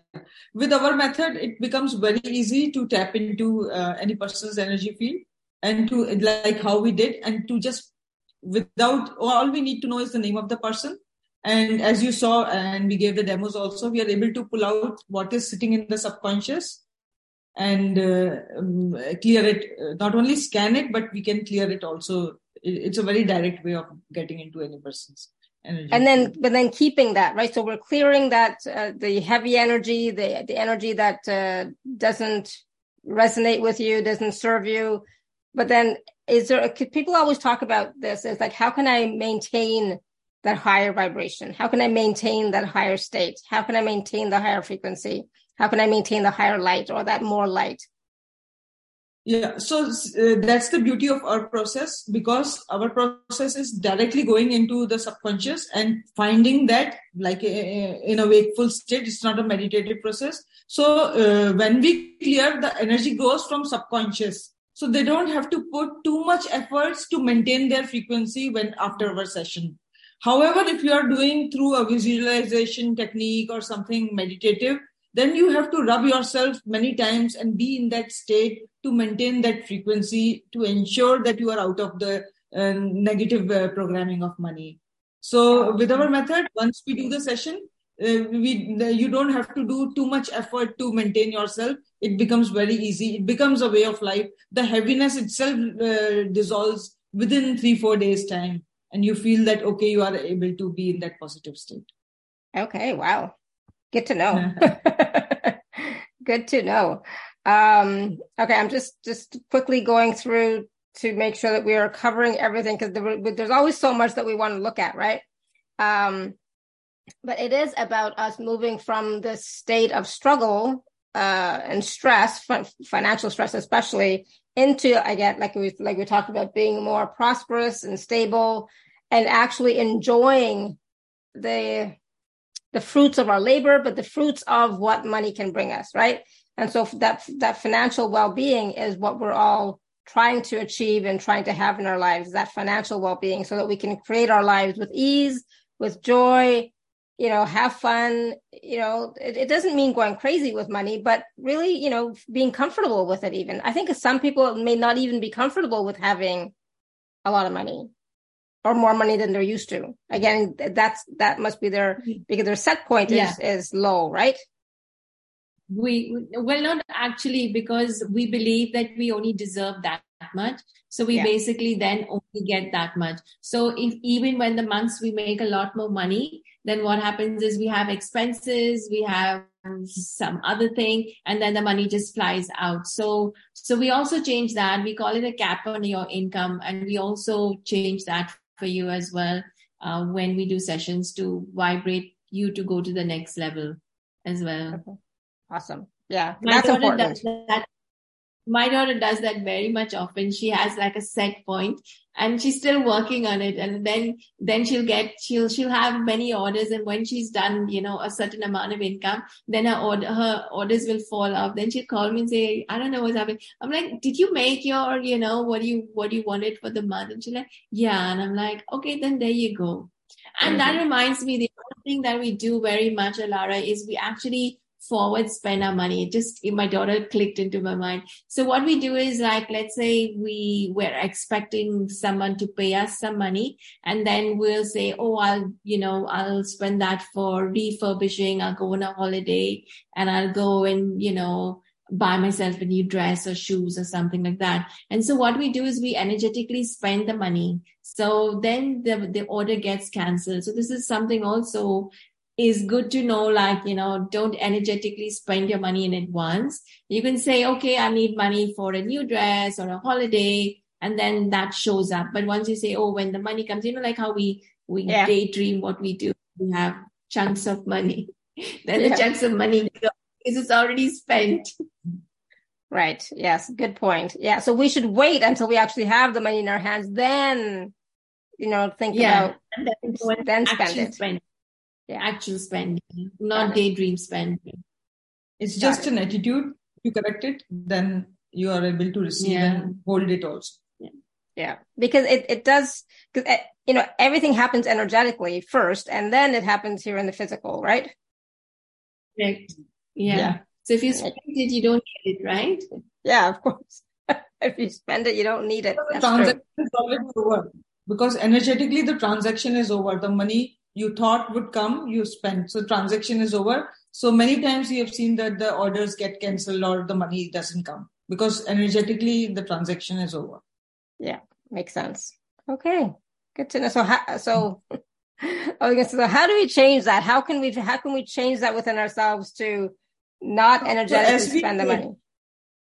With our method, it becomes very easy to tap into uh, any person's energy field and to like how we did and to just without all we need to know is the name of the person. And as you saw, and we gave the demos also, we are able to pull out what is sitting in the subconscious and uh, clear it, not only scan it, but we can clear it also. It's a very direct way of getting into any person's energy. And then, but then keeping that, right? So we're clearing that, uh, the heavy energy, the, the energy that, uh, doesn't resonate with you, doesn't serve you. But then is there, people always talk about this is like, how can I maintain that higher vibration? How can I maintain that higher state? How can I maintain the higher frequency? How can I maintain the higher light or that more light? Yeah, so uh, that's the beauty of our process because our process is directly going into the subconscious and finding that, like a, uh, in a wakeful state, it's not a meditative process. So uh, when we clear, the energy goes from subconscious. So they don't have to put too much efforts to maintain their frequency when after our session. However, if you are doing through a visualization technique or something meditative, then you have to rub yourself many times and be in that state to maintain that frequency to ensure that you are out of the uh, negative uh, programming of money. So with our method, once we do the session, uh, we you don't have to do too much effort to maintain yourself. It becomes very easy. It becomes a way of life. The heaviness itself uh, dissolves within three four days time, and you feel that okay, you are able to be in that positive state. Okay, wow. Good to know. [laughs] Good to know. Um, okay, I'm just just quickly going through to make sure that we are covering everything because there, there's always so much that we want to look at, right? Um, but it is about us moving from this state of struggle uh, and stress, financial stress especially, into I get like we like we talked about being more prosperous and stable, and actually enjoying the the fruits of our labor, but the fruits of what money can bring us, right? And so that that financial well-being is what we're all trying to achieve and trying to have in our lives, that financial well-being so that we can create our lives with ease, with joy, you know, have fun, you know, it, it doesn't mean going crazy with money, but really, you know, being comfortable with it even. I think some people may not even be comfortable with having a lot of money or more money than they're used to. Again, that's that must be their mm-hmm. because their set point is yeah. is low, right? We well not actually because we believe that we only deserve that much. So we yeah. basically then only get that much. So if even when the months we make a lot more money, then what happens is we have expenses, we have some other thing, and then the money just flies out. So, so we also change that. We call it a cap on your income, and we also change that for you as well uh, when we do sessions to vibrate you to go to the next level as well. Okay. Awesome. Yeah, my that's important. That, my daughter does that very much often. She has like a set point and she's still working on it. And then, then she'll get, she'll, she'll have many orders. And when she's done, you know, a certain amount of income, then her order, her orders will fall off. Then she'll call me and say, I don't know what's happening. I'm like, did you make your, you know, what do you, what do you wanted for the month? And she's like, yeah. And I'm like, okay, then there you go. And mm-hmm. that reminds me, the other thing that we do very much, Alara, is we actually forward spend our money. It just my daughter clicked into my mind. So what we do is like, let's say we were expecting someone to pay us some money and then we'll say, oh, I'll, you know, I'll spend that for refurbishing. I'll go on a holiday and I'll go and, you know, buy myself a new dress or shoes or something like that. And so what we do is we energetically spend the money. So then the, the order gets canceled. So this is something also is good to know, like, you know, don't energetically spend your money in advance. You can say, okay, I need money for a new dress or a holiday. And then that shows up. But once you say, oh, when the money comes, you know, like how we, we yeah. daydream what we do, we have chunks of money. [laughs] then yeah. the chunks of money go because it's already spent. Right. Yes. Good point. Yeah. So we should wait until we actually have the money in our hands. Then, you know, think yeah. about then, then spend it. Spend. Yeah. Actual spending, not daydream spending. It's just Got an it. attitude. You correct it, then you are able to receive yeah. and hold it also. Yeah. Yeah. Because it, it does, because, eh, you know, everything happens energetically first, and then it happens here in the physical, right? Correct. Yeah. yeah. So if you spend it, you don't need it, right? Yeah, of course. [laughs] if you spend it, you don't need it. The transaction true. is already over because energetically the transaction is over. The money you thought would come, you spend. So transaction is over. So many times you have seen that the orders get cancelled or the money doesn't come because energetically the transaction is over. Yeah, makes sense. Okay, good to know. So, how, so, [laughs] oh, okay, so how do we change that? How can we how can we change that within ourselves to not energetically so spend the money.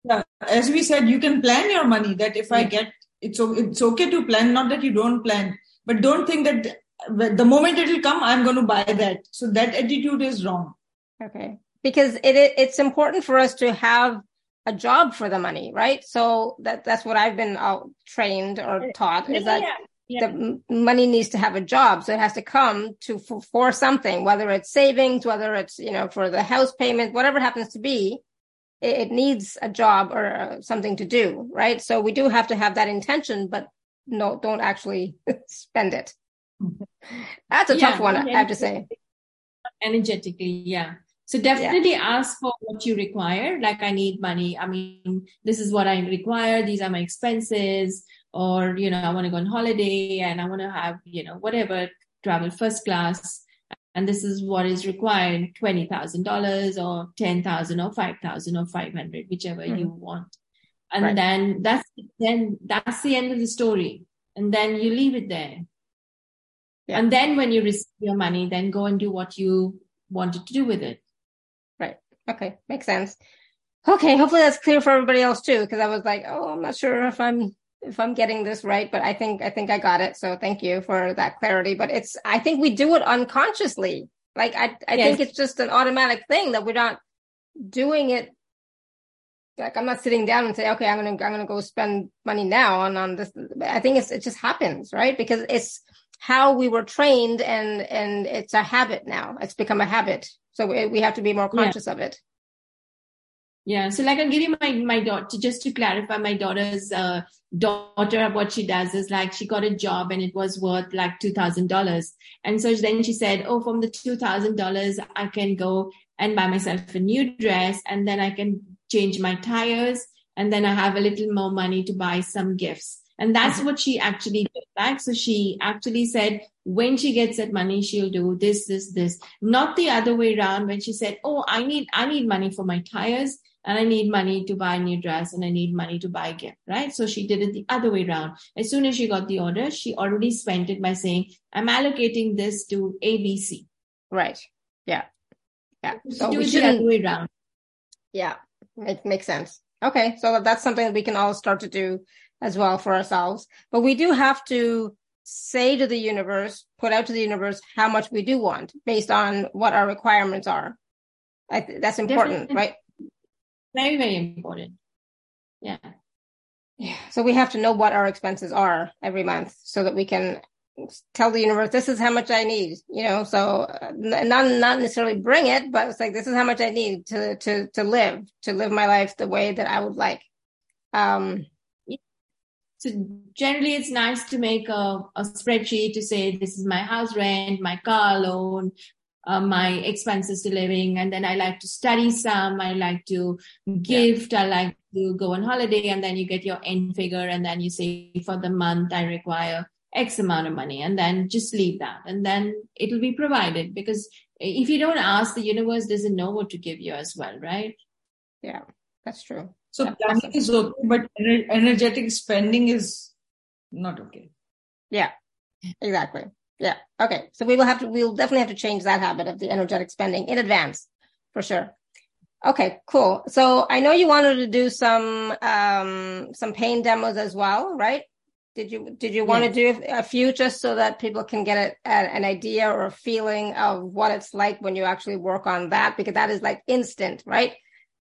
Yeah, as we said, you can plan your money. That if. I get, it's it's okay to plan. Not that you don't plan, but don't think that the moment it will come, I'm going to buy that. So that attitude is wrong. Okay, because it it's important for us to have a job for the money, right? So that that's what I've been uh, trained or taught is that yeah. the money needs to have a job so it has to come to for, for, something whether it's savings whether it's you know for the house payment whatever it happens to be it, it needs a job or uh, something to do right so we do have to have that intention but no don't actually [laughs] spend it that's a yeah, tough one i have to say. Energetically yeah. So definitely yeah. ask for what you require. Like i need money. I mean this is what i require. These are my expenses. Or you know i want to go on holiday and i want to have you know whatever travel first class. And this is what is required $20000 or 10000 or 5000 or 500 whichever mm-hmm. you want. And right. then that's then that's the end of the story. And then you leave it there yeah. and then when you receive your money then go and do what you wanted to do with it right okay makes sense okay hopefully that's clear for everybody else too because i was like oh i'm not sure if i'm if I'm getting this right, but I think I think I got it. So thank you for that clarity. But it's I think we do it unconsciously. Like I I yes. think it's just an automatic thing that we're not doing it. Like I'm not sitting down and say, okay, I'm gonna I'm gonna go spend money now on on this. I think it's it just happens, right? Because it's how we were trained, and and it's a habit now. It's become a habit. So we, we have to be more conscious yeah. of it. Yeah. So like I'll give you my, my daughter, just to clarify, my daughter's, uh, daughter, what she does is like she got a job and it was worth like $2,000. And so then she said, Oh, from the $2,000, I can go and buy myself a new dress and then I can change my tires and then I have a little more money to buy some gifts. And that's mm-hmm. what she actually did. back. so she actually said when she gets that money, she'll do this, this, this, not the other way around when she said, Oh, I need, I need money for my tires and I need money to buy a new dress and I need money to buy a gift, right? So she did it the other way around. As soon as she got the order, she already spent it by saying, I'm allocating this to ABC. Right. Yeah. Yeah. So do we it the other way around. Yeah. It makes sense. Okay. So that's something that we can all start to do as well for ourselves. But we do have to say to the universe, put out to the universe how much we do want based on what our requirements are. Th- that's important, Definitely. right? Very, very important. Yeah. Yeah. So we have to know what our expenses are every month so that we can tell the universe this is how much I need, you know, so uh, not not necessarily bring it, but it's like this is how much I need to to to live, to live my life the way that I would like. Um so generally it's nice to make a, a spreadsheet to say this is my house rent, my car loan, uh, my expenses to living and then i like to study some i like to gift yeah. i like to go on holiday and then you get your end figure and then you say for the month i require x amount of money and then just leave that and then it'll be provided because if you don't ask the universe doesn't know what to give you as well right yeah That's true. So Yeah, planning is okay, but energetic spending is not okay. Yeah, exactly. Yeah. Okay. So we will have to, we'll definitely have to change that habit of the energetic spending in advance for sure. Okay, cool. So I know you wanted to do some, um, some pain demos as well, right? Did you, did you want to do a few just so that people can get a, a, an idea or a feeling of what it's like when you actually work on that? Because that is like instant, right?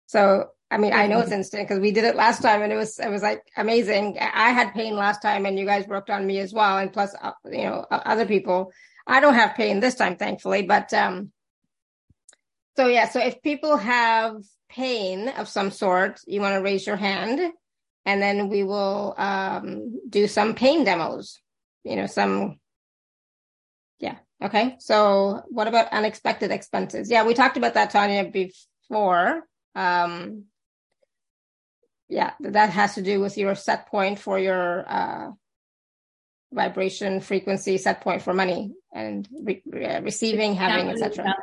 So, I mean, I know it's instant because we did it last time and it was, it was like amazing. I had pain last time and you guys worked on me as well. And plus, uh, you know, other people, I don't have pain this time, thankfully, but, um, so yeah, so if people have pain of some sort, you want to raise your hand and then we will, um, do some pain demos, you know, some, yeah. Okay. So what about unexpected expenses? Yeah, we talked about that, Tanya, before. Um, yeah, that has to do with your set point for your uh, vibration frequency set point for money and re- re- receiving, having, etc.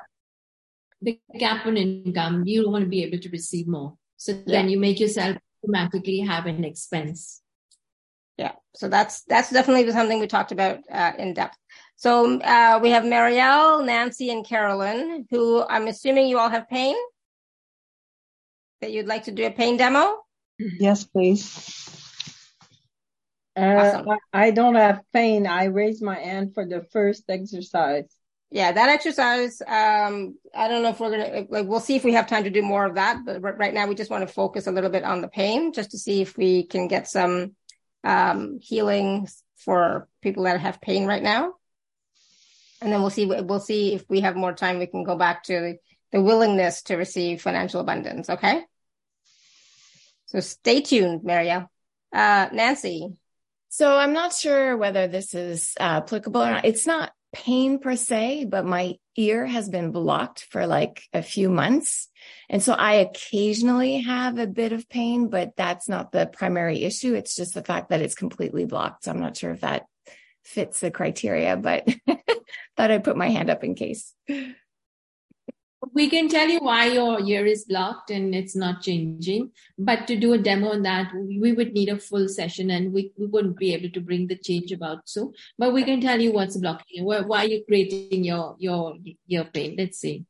The gap in income, you want to be able to receive more. So then you make yourself automatically have an expense. Yeah, so that's that's definitely something we talked about uh, in depth. So uh, we have Marielle, Nancy, and Carolyn, who I'm assuming you all have pain. That you'd like to do a pain demo. Yes, please. Uh, Awesome. I don't have pain. I raised my hand for the first exercise. Yeah, that exercise. Um, I don't know if we're gonna like. We'll see if we have time to do more of that. But right now, we just want to focus a little bit on the pain, just to see if we can get some um, healing for people that have pain right now. And then we'll see. We'll see if we have more time. We can go back to the willingness to receive financial abundance. Okay. So stay tuned, Marielle. Uh, Nancy. So I'm not sure whether this is uh, applicable or not. It's not pain per se, but my ear has been blocked for like a few months. And so I occasionally have a bit of pain, but that's not the primary issue. It's just the fact that it's completely blocked. So I'm not sure if that fits the criteria, but [laughs] thought I'd put my hand up in case. We can tell you why your ear is blocked and it's not changing. But to do a demo on that, we would need a full session and we, we wouldn't be able to bring the change about so. But we can tell you what's blocking you, why, why you're creating your your your pain. Let's see.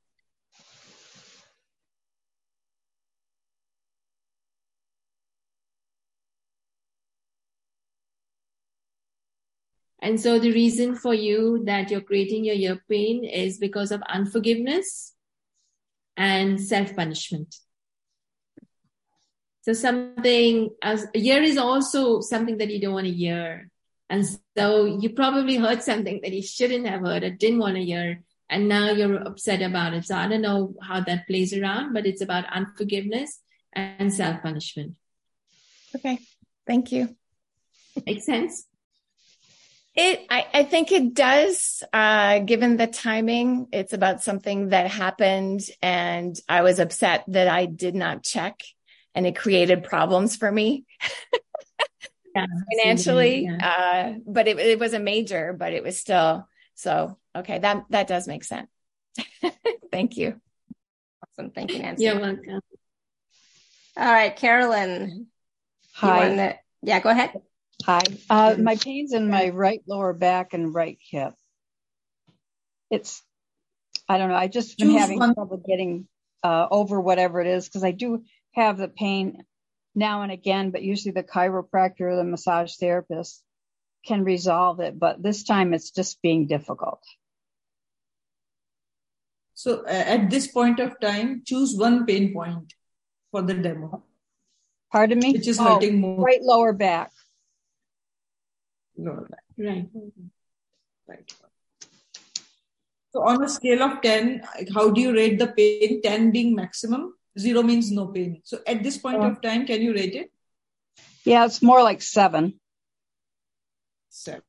And so the reason for you that you're creating your ear pain is because of unforgiveness and self-punishment. So something as a year is also something that you don't want to hear. And so you probably heard something that you shouldn't have heard or didn't want to hear. And now you're upset about it. So I don't know how that plays around, but it's about unforgiveness and self-punishment. Okay. Thank you. Makes sense? It, I, I think it does, uh, given the timing. It's about something that happened and I was upset that I did not check and it created problems for me [laughs] Yeah, financially. yeah. Uh, but it, it was a major, but it was still, so, okay, that, that does make sense. [laughs] Thank you. Awesome. Thank you, Nancy. You're welcome. All right, Carolyn. Hi. wanna- yeah, go ahead. Hi. Uh, my pain's in my right lower back and right hip. It's, I don't know. I just been Choose having one. trouble getting uh, over whatever it is because I do have the pain now and again, but usually the chiropractor or the massage therapist can resolve it. But this time it's just being difficult. So uh, at this point of time, choose one pain point for the demo, Pardon me? which is Oh, hurting more. right lower back. Lower back. Right. Right. So on a scale of 10, how do you rate the pain? 10 being maximum, zero means no pain. So at this point Oh. of time, can you rate it? Yeah, it's more like seven. Seven.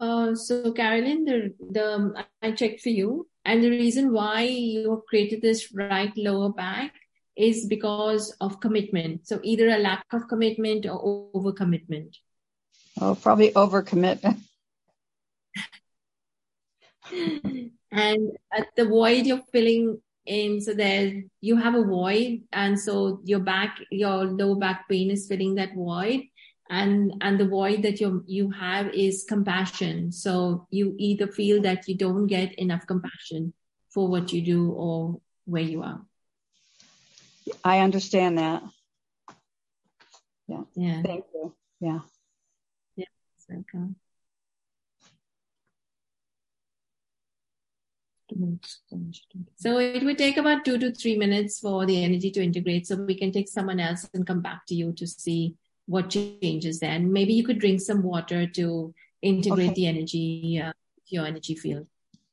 Uh, so Carolyn, the, the, I checked for you and the reason why you have created this right lower back is because of commitment. So either a lack of commitment or overcommitment. Oh, probably overcommitment. [laughs] and at the void you're filling in, so there you have a void, and so your back, your lower back pain is filling that void, and and the void that you you have is compassion. So you either feel that you don't get enough compassion for what you do or where you are. I understand that. Yeah. Yeah. Thank you. Yeah. Yeah. Welcome. So it would take about two to three minutes for the energy to integrate. So we can take someone else and come back to you to see what changes then. Maybe you could drink some water to integrate okay. the energy, uh, your energy field.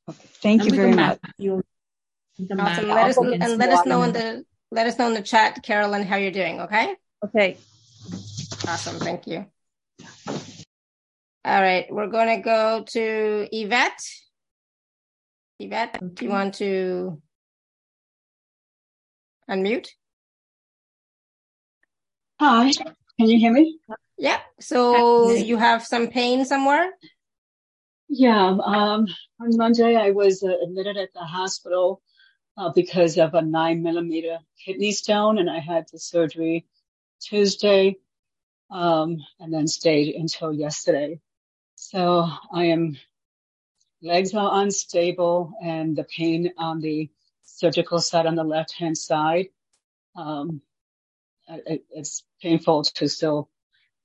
Okay. Thank and you very much. You awesome. Let us, and let us know in the let us know in the chat, Carolyn, how you're doing. Okay. Okay. Awesome. Thank you. All right, we're going to go to Yvette. Yvette, okay. do you want to unmute? Hi, can you hear me? Yeah. So you have some pain somewhere? Yeah. Um, on Monday, I was uh, admitted at the hospital uh, because of a nine millimeter kidney stone, and I had the surgery Tuesday, um, and then stayed until yesterday. So I am legs are unstable, and the pain on the surgical side on the left hand side. Um, it, it's painful to still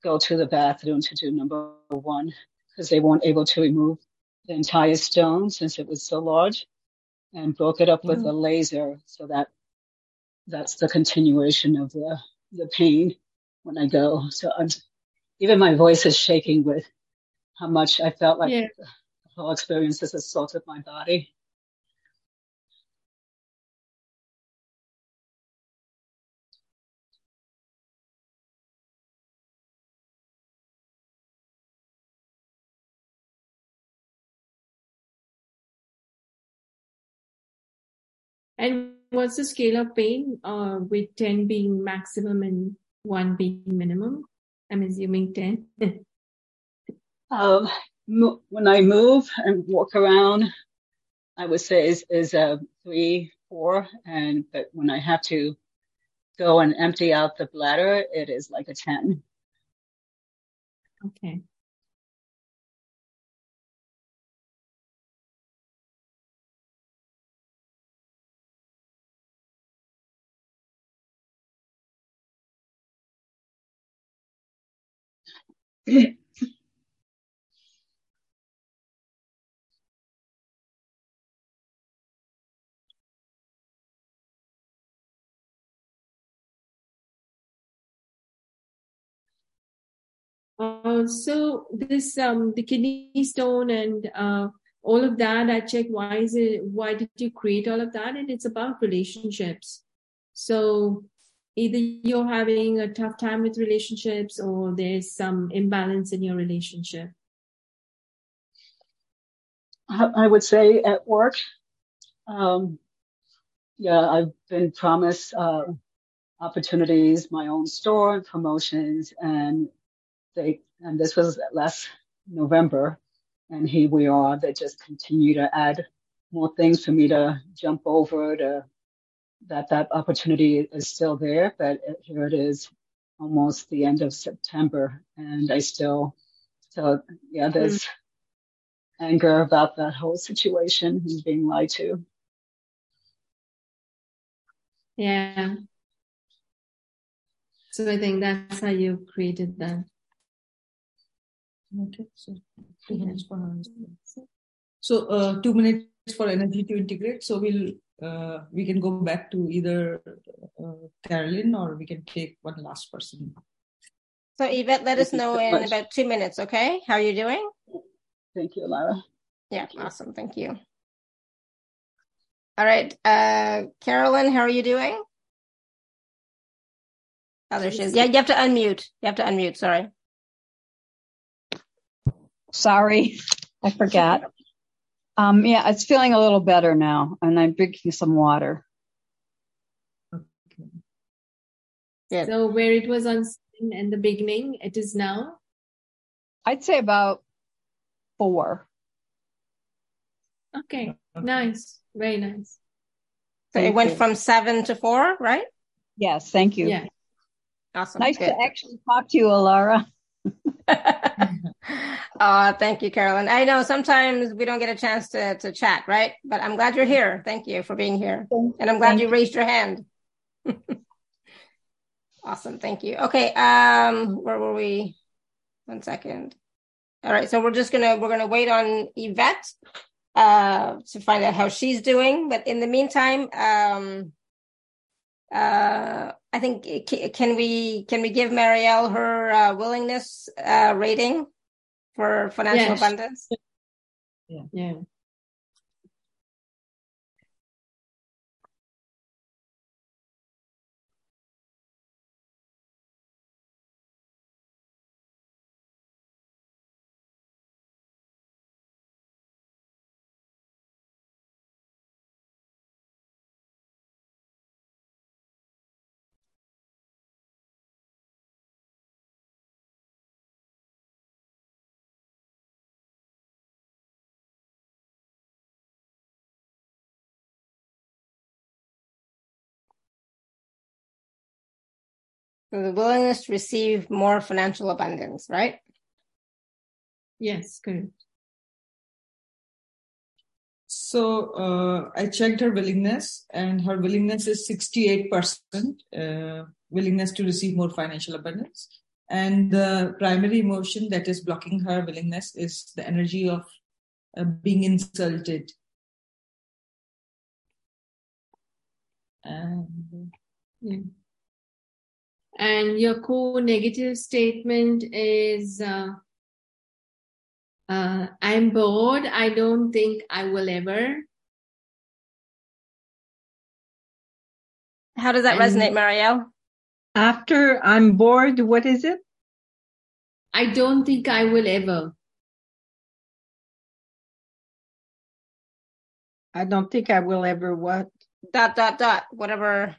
go to the bathroom to do number one because they weren't able to remove the entire stone since it was so large and broke it up with mm. a laser so that that's the continuation of the the pain when I go. So I'm even my voice is shaking with how much I felt like yeah. the whole experience has assaulted my body. And what's the scale of pain, uh, with 10 being maximum and one being minimum? I'm assuming 10. [laughs] um, when I move and walk around, I would say is, is a three, four. And, but when I have to go and empty out the bladder, it is like a 10. Okay. Uh, so this um the kidney stone and uh, all of that I check why is it why did you create all of that and it's about relationships. So either you're having a tough time with relationships or there's some imbalance in your relationship? I would say at work. Um, yeah, I've been promised uh, opportunities, my own store, promotions, and they and this was last November, and here we are. They just continue to add more things for me to jump over to that that opportunity is still there, but here it is almost the end of September and I still, so yeah, there's mm. anger about that whole situation and being lied to. Yeah. So I think that's how you created that. Okay, so two minutes for So uh, two minutes for energy to integrate. So we'll uh, we can go back to either uh, Carolyn or we can take one last person. So Yvette, let us know in about two minutes, okay? How are you doing? Thank you, Lara. Yeah, Thank awesome. Thank you. All right. Uh, Carolyn, how are you doing? Oh, there she is. Yeah, you have to unmute. You have to unmute. Sorry. Sorry. I forgot. Um, yeah, it's feeling a little better now, and I'm drinking some water. Okay. Yeah. So where it was on in the beginning, it is now. I'd say about four. Okay, nice, very nice. So thank it went you. from seven to four, right? Yes, thank you. Yeah. Awesome. Nice Good. to actually talk to you, Alara. [laughs] uh, thank you, Carolyn. I know sometimes we don't get a chance to, to chat, right? But I'm glad you're here. Thank you for being here. And I'm glad you, you raised your hand. [laughs] awesome. Thank you. Okay. Um, where were we? One second. All right. So we're just going to, we're going to wait on Yvette, uh, to find out how she's doing. But in the meantime, um, uh, I think can we can we give Marielle her uh, willingness uh, rating for financial yes. abundance? Yeah. Yeah. The willingness to receive more financial abundance, right? Yes, correct. So uh, I checked her willingness, and her willingness is 68% uh, willingness to receive more financial abundance. And the primary emotion that is blocking her willingness is the energy of uh, being insulted. And, yeah and your core negative statement is uh, uh, i'm bored. I don't think i will ever. How does that and resonate marielle? After i'm bored what is it? I don't think i will ever. I don't think i will ever what? Dot dot dot whatever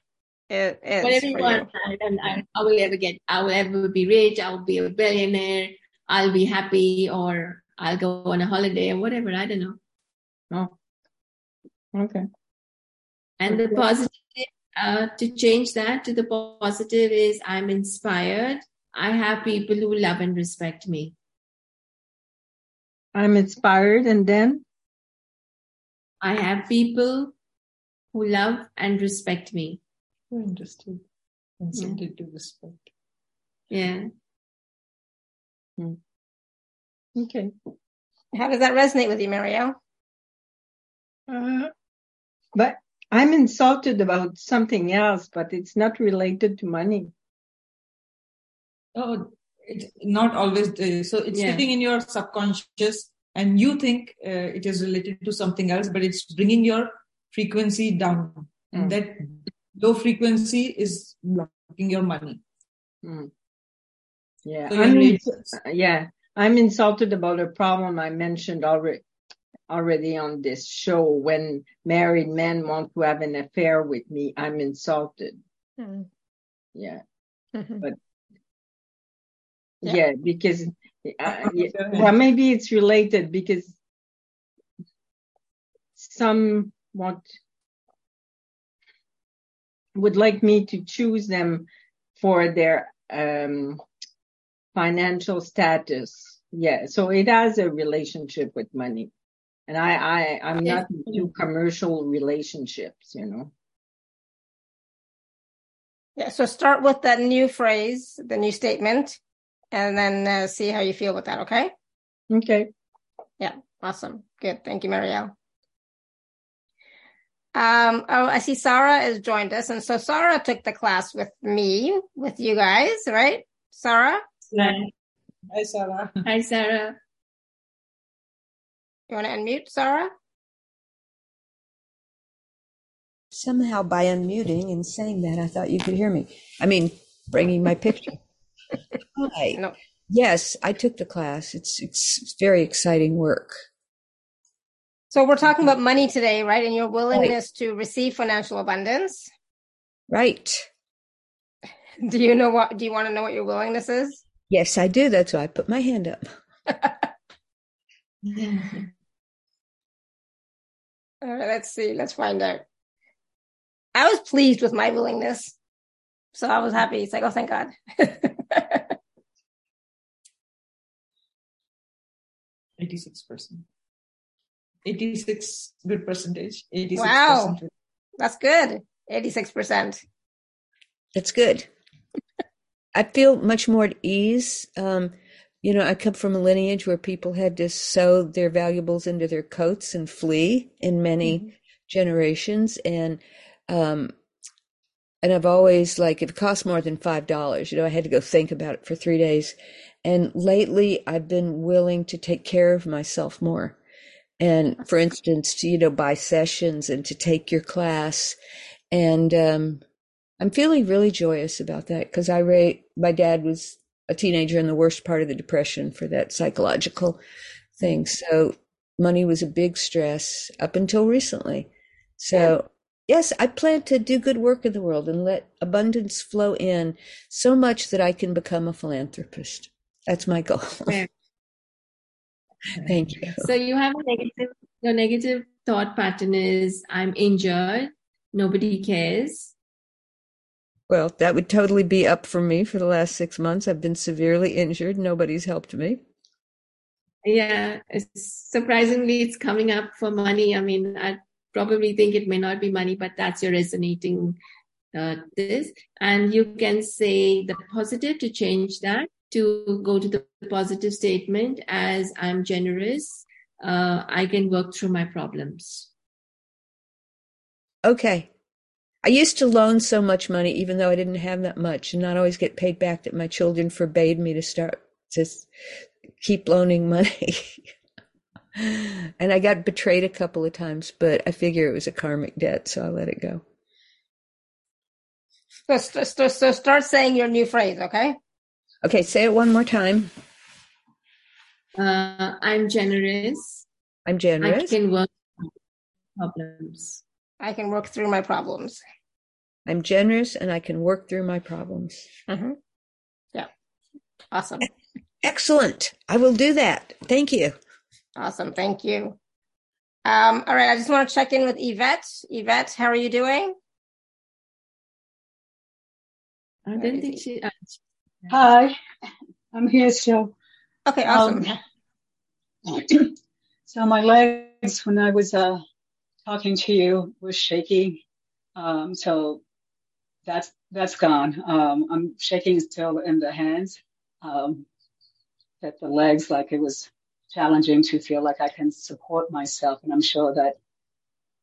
it is. Whatever you want, I, I, I will ever get, I will ever be rich, I will be a billionaire, I'll be happy, or I'll go on a holiday or whatever. I don't know. Oh, okay. And the positive, uh, to change that to the positive is I'm inspired. I have people who love and respect me. I'm inspired, and then I have people who love and respect me. Interesting. And something to respect. Yeah. Hmm. Okay. How does that resonate with you, Marielle? Uh, but I'm insulted about something else, but it's not related to money. Oh, it's not always. Uh, so it's yeah. sitting in your subconscious, and you think uh, it is related to something else, but it's bringing your frequency down, and mm. that low frequency is blocking your money. Mm. Yeah, so I'm ins- yeah, I'm insulted about a problem I mentioned already already on this show. When married men want to have an affair with me, I'm insulted. Mm. Yeah, mm-hmm. but yeah. yeah, because uh, [laughs] yeah, well, maybe it's related because some want would like me to choose them for their um, financial status. Yeah, so it has a relationship with money. And I, I, I'm not into commercial relationships, you know. Yeah, so start with that new phrase, the new statement, and then uh, see how you feel with that, okay? Okay. Yeah, awesome. Good. Thank you, Marielle. Um, oh, I see Sarah has joined us. And so Sarah took the class with me, with you guys, right? Sarah? Hi, Hi Sarah. [laughs] Hi, Sarah. You want to unmute, Sarah? Somehow by unmuting and saying that, I thought you could hear me. I mean, bringing my picture. [laughs] Hi. No. Yes, I took the class. It's, it's very exciting work. So we're talking mm-hmm. about money today, right? And your willingness right. to receive financial abundance. Right. Do you know what, do you want to know what your willingness is? Yes, I do. That's why I put my hand up. [laughs] All right, let's see. Let's find out. I was pleased with my willingness. So I was happy. It's like, oh, thank God. [laughs] 86%. 86 good percentage. 86. Wow. That's good. 86%. That's good. [laughs] I feel much more at ease. Um, you know, I come from a lineage where people had to sew their valuables into their coats and flee in many mm-hmm. generations. And, um, and I've always like, if it costs more than $5, you know, I had to go think about it for three days. And lately I've been willing to take care of myself more. And for instance, to, you know, buy sessions and to take your class. And, um, I'm feeling really joyous about that because I rate my dad was a teenager in the worst part of the depression for that psychological thing. So money was a big stress up until recently. So yes, I plan to do good work in the world and let abundance flow in so much that I can become a philanthropist. That's my goal. Thank you. So you have a negative, your negative thought pattern is I'm injured. Nobody cares. Well, that would totally be up for me for the last six months. I've been severely injured. Nobody's helped me. Yeah, it's, surprisingly, it's coming up for money. I mean, I probably think it may not be money, but that's your resonating uh, this. And you can say the positive to change that to go to the positive statement as I'm generous. Uh, I can work through my problems. Okay. I used to loan so much money, even though I didn't have that much, and not always get paid back. That my children forbade me to start to keep loaning money. [laughs] and I got betrayed a couple of times, but I figure it was a karmic debt, so I let it go. So, so, so start saying your new phrase, okay? Okay, say it one more time. Uh, I'm generous. I'm generous. I can work problems. I can work through my problems. I'm generous and I can work through my problems. Mm-hmm. Yeah. Awesome. Excellent. I will do that. Thank you. Awesome. Thank you. Um, all right. I just want to check in with Yvette. Yvette, how are you doing? I didn't think she. Uh, Hi, I'm here still. Okay, awesome. Um, [clears throat] so my legs, when I was uh, talking to you was shaky. Um, so that's, that's gone. Um, I'm shaking still in the hands, um, that the legs, like it was challenging to feel like I can support myself. And I'm sure that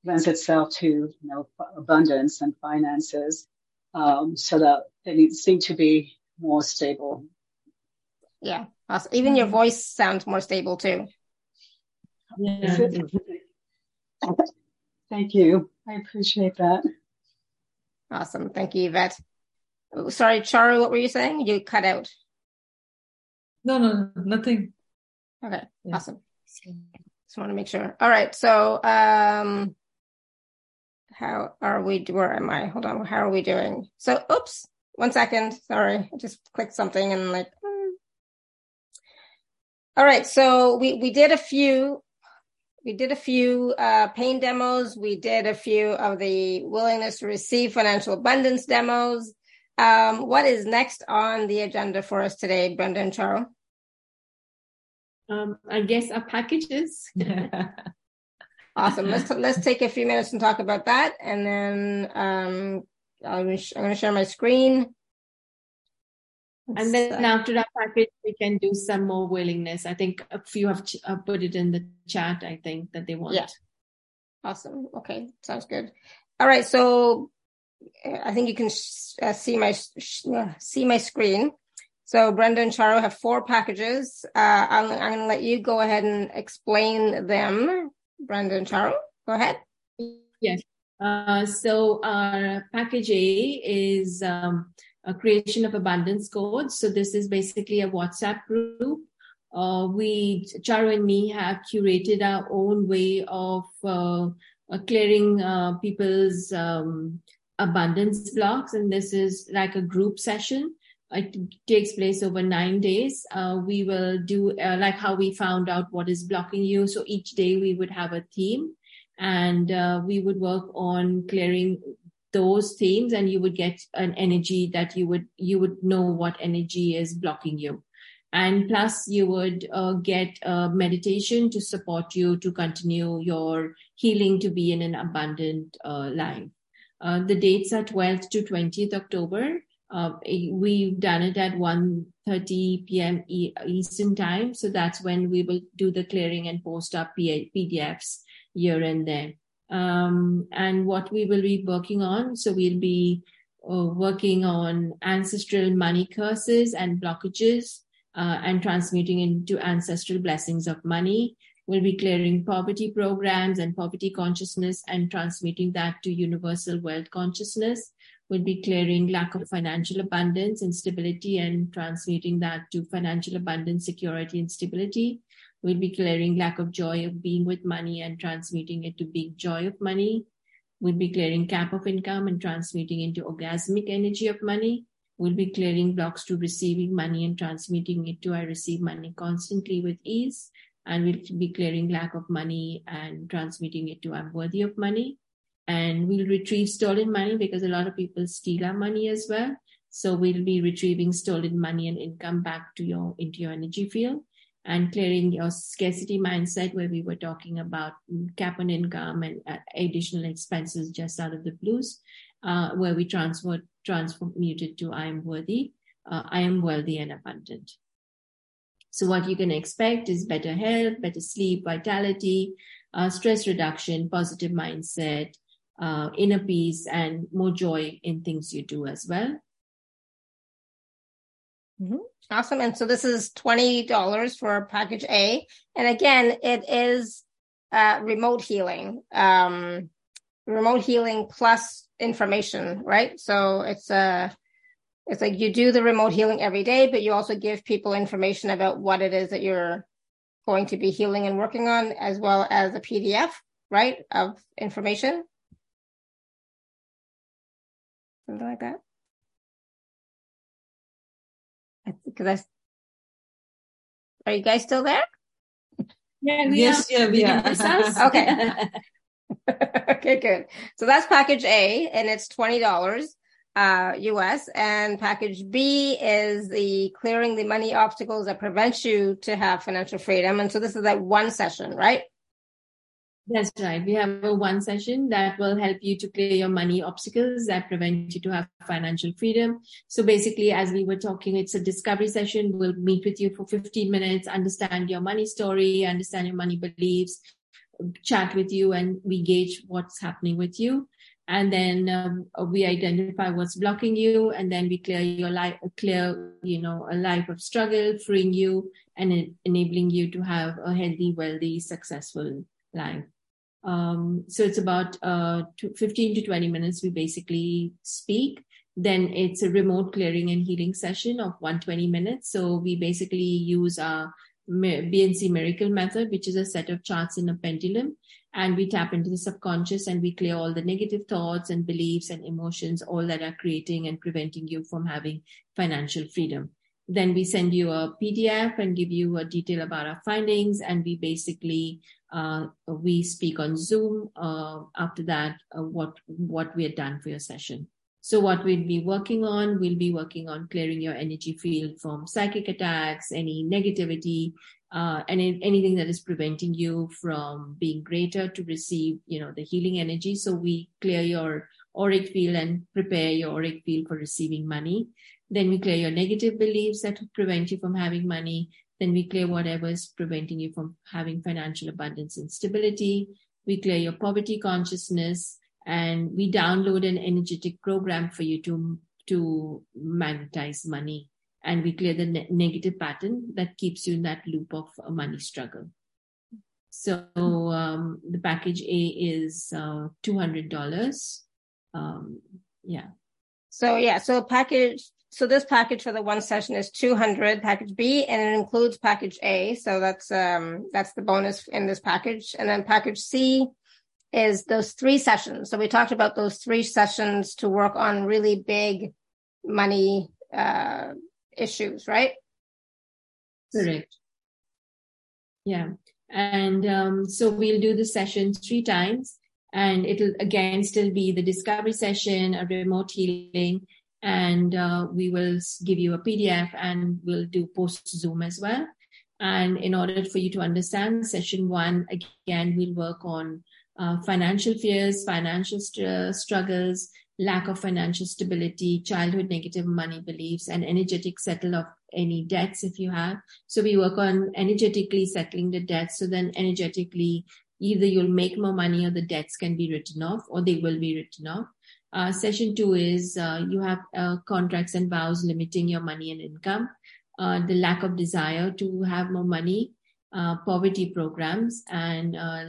lends itself to, you know, abundance and finances. Um, so that they seem to be more stable. Yeah. Awesome. Even your voice sounds more stable too. Yeah. Thank you. I appreciate that. Awesome. Thank you, Yvette. Sorry, Charu, what were you saying? You cut out. No, no, nothing. Okay, yeah. awesome. Just want to make sure. All right, so um how are we where am I? Hold on, how are we doing? So oops, one second. Sorry, I just clicked something and like hmm. all right, so we we did a few we did a few uh, pain demos. We did a few of the willingness to receive financial abundance demos. Um, what is next on the agenda for us today, Brenda and Charu? Um, I guess our packages. [laughs] awesome. Let's let's take a few minutes and talk about that, and then um, I'm going to share my screen. And then after that package we can do some more willingness. I think a few have ch- put it in the chat i think that they want. Yeah. Awesome. Okay. Sounds good. All right. So uh, i think you can sh- uh, see my sh- uh, see my screen. So brenda and Charu have four packages. Uh, i'm, I'm going to let you go ahead and explain them. Brenda and Charu go ahead. Yes uh, so our package a is um, a creation of abundance codes. So this is basically a WhatsApp group uh, we, Charu and me have curated our own way of uh, uh, clearing uh, people's um, abundance blocks. And this is like a group session. It takes place over nine days. Uh, we will do like how we found out what is blocking you. So each day we would have a theme and we would work on clearing those themes and you would get an energy that you would you would know what energy is blocking you. And plus you would uh, get a meditation to support you to continue your healing to be in an abundant uh, life. Uh, the dates are 12th to 20th october. Uh, we've done it at 1.30 p.m eastern time. So that's when we will do the clearing and post our pdfs here and there um, and what we will be working on. So we'll be uh, working on ancestral money curses and blockages uh, and transmuting into ancestral blessings of money. We'll be clearing poverty programs and poverty consciousness and transmuting that to universal wealth consciousness. We'll be clearing lack of financial abundance and stability and transmuting that to financial abundance, security, and stability We'll be clearing lack of joy of being with money and transmuting it to big joy of money. We'll be clearing cap of income and transmuting into orgasmic energy of money. We'll be clearing blocks to receiving money and transmuting it to I receive money constantly with ease. And we'll be clearing lack of money and transmuting it to I'm worthy of money. And we'll retrieve stolen money because a lot of people steal our money as well. So we'll be retrieving stolen money and income back to your into your energy field and clearing your scarcity mindset where we were talking about cap on income and uh, additional expenses just out of the blues, uh, where we transfer, transmuted to I am worthy, uh, I am wealthy and abundant. So what you can expect is better health, better sleep, vitality, uh, stress reduction, positive mindset, uh, inner peace, and more joy in things you do as well. Mm-hmm. Awesome. And so this is $20 for package A. And again, it is uh, remote healing, um, remote healing plus information, right? So it's a, uh, it's like you do the remote healing every day, but you also give people information about what it is that you're going to be healing and working on, as well as a PDF, right, of information. Something like that. Because I. Are you guys still there? Yeah. yes. Are. Yeah. We yeah. [laughs] okay. [laughs] okay. Good. So that's package A, and it's twenty dollars uh, US, and package B is the clearing the money obstacles that prevent you to have financial freedom. And so this is like one session, right? That's right. We have a one session that will help you to clear your money obstacles that prevent you to have financial freedom. So basically, as we were talking, it's a discovery session. We'll meet with you for 15 minutes, understand your money story, understand your money beliefs, chat with you, and we gauge what's happening with you. And then um, we identify what's blocking you, and then we clear your life, clear, you know, a life of struggle, freeing you and enabling you to have a healthy, wealthy, successful life. Um, so it's about uh, 15 to 20 minutes. We basically speak. Then it's a remote clearing and healing session of 120 minutes. So we basically use our B&C miracle method, which is a set of charts in a pendulum. And we tap into the subconscious and we clear all the negative thoughts and beliefs and emotions, all that are creating and preventing you from having financial freedom. Then we send you a PDF and give you a detail about our findings. And we basically uh, we speak on Zoom. Uh, after that, uh, what what we had done for your session. So what we'll be working on, we'll be working on clearing your energy field from psychic attacks, any negativity, uh, and anything that is preventing you from being greater to receive, you know, the healing energy. So we clear your auric field and prepare your auric field for receiving money. Then we clear your negative beliefs that prevent you from having money. Then we clear whatever is preventing you from having financial abundance and stability. We clear your poverty consciousness and we download an energetic program for you to, to magnetize money. And we clear the ne- negative pattern that keeps you in that loop of a money struggle. So um, the package A is uh, $200. Um, yeah. So yeah, so package so this package for the one session is 200 package B and it includes package A. So that's, um, that's the bonus in this package. And then package C is those three sessions. So we talked about those three sessions to work on really big money, uh, issues, right? Correct. Yeah. And, um, so we'll do the session three times and it'll again still be the discovery session, a remote healing, and uh, we will give you a PDF and we'll do post Zoom as well. And in order for you to understand session one, again, we'll work on uh, financial fears, financial st- struggles, lack of financial stability, childhood negative money beliefs, and energetic settle of any debts if you have. So we work on energetically settling the debts. So then energetically, either you'll make more money or the debts can be written off or they will be written off. Uh, session two is uh, you have uh, contracts and vows limiting your money and income, uh, the lack of desire to have more money, uh, poverty programs, and uh,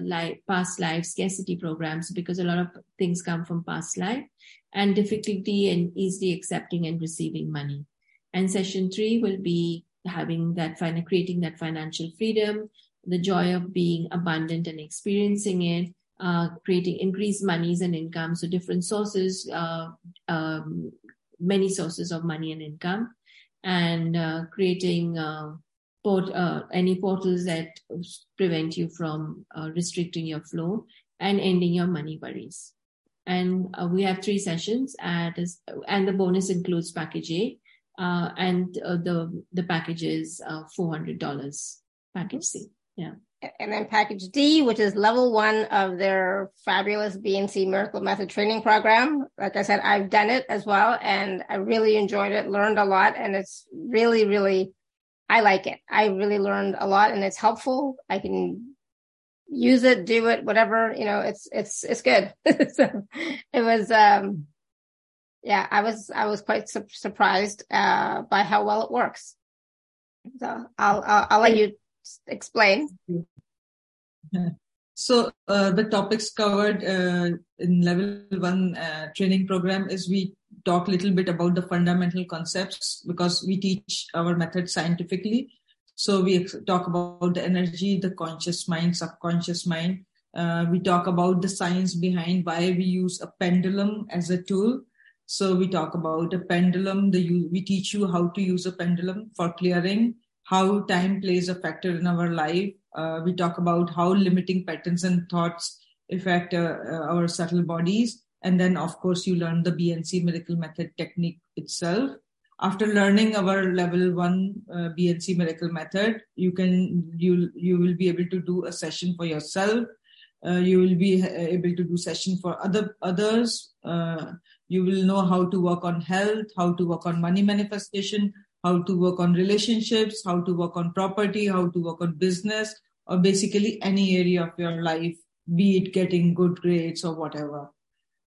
past life scarcity programs because a lot of things come from past life, and difficulty in easily accepting and receiving money. And session three will be having that fin- creating that financial freedom, the joy of being abundant and experiencing it, uh, creating increased monies and income. So different sources, uh, um, many sources of money and income, and uh, creating uh, port, uh, any portals that prevent you from uh, restricting your flow and ending your money worries. And we have three sessions, at, and the bonus includes package A, and the the package is four hundred dollars. Package C, yeah and then package D, which is level one of their fabulous B&C Miracle Method training program. Like I said, I've done it as well and I really enjoyed it, learned a lot, and it's really, really, I like it. I really learned a lot and it's helpful. I can use it, do it, whatever, you know, it's, it's, it's good. [laughs] so it was, um, yeah, I was, I was quite su- surprised, uh, by how well it works. So I'll, I'll, I'll let you explain. [laughs] So uh, the topics covered uh, in level one uh, training program is we talk a little bit about the fundamental concepts because we teach our method scientifically. So we talk about the energy, the conscious mind, subconscious mind. Uh, we talk about the science behind why we use a pendulum as a tool. So we talk about a pendulum. The we teach you how to use a pendulum for clearing how time plays a factor in our life. Uh, we talk about how limiting patterns and thoughts affect uh, uh our subtle bodies. And then, of course, you learn the B&C miracle method technique itself. After learning our level one uh, B&C miracle method, you can you you will be able to do a session for yourself. Uh, you will be uh, able to do session for other others. you will know how to work on health, how to work on money manifestation, how to work on relationships, how to work on property, how to work on business, or basically any area of your life, be it getting good grades or whatever.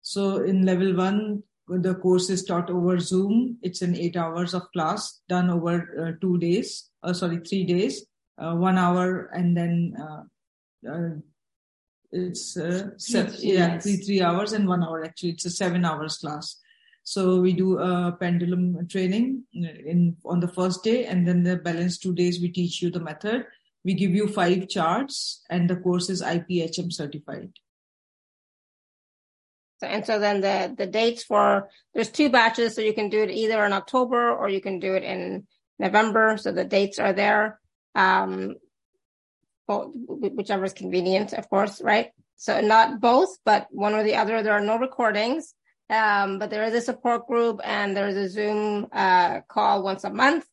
So in level one, the course is taught over Zoom. It's an eight hours of class done over uh, two days, uh, sorry, three days, uh, one hour, and then uh, uh, it's uh, seven, yeah, three three hours and one hour. Actually, it's a seven hours class. So we do a pendulum training in on the first day, and then the balance two days we teach you the method. We give you five charts, and the course is IPHM certified. So, And so then the the dates for there's two batches, so you can do it either in October or you can do it in November. So the dates are there, um, whichever is convenient, of course, right? So not both, but one or the other. There are no recordings. Um, but there is a support group and there's a Zoom uh, call once a month.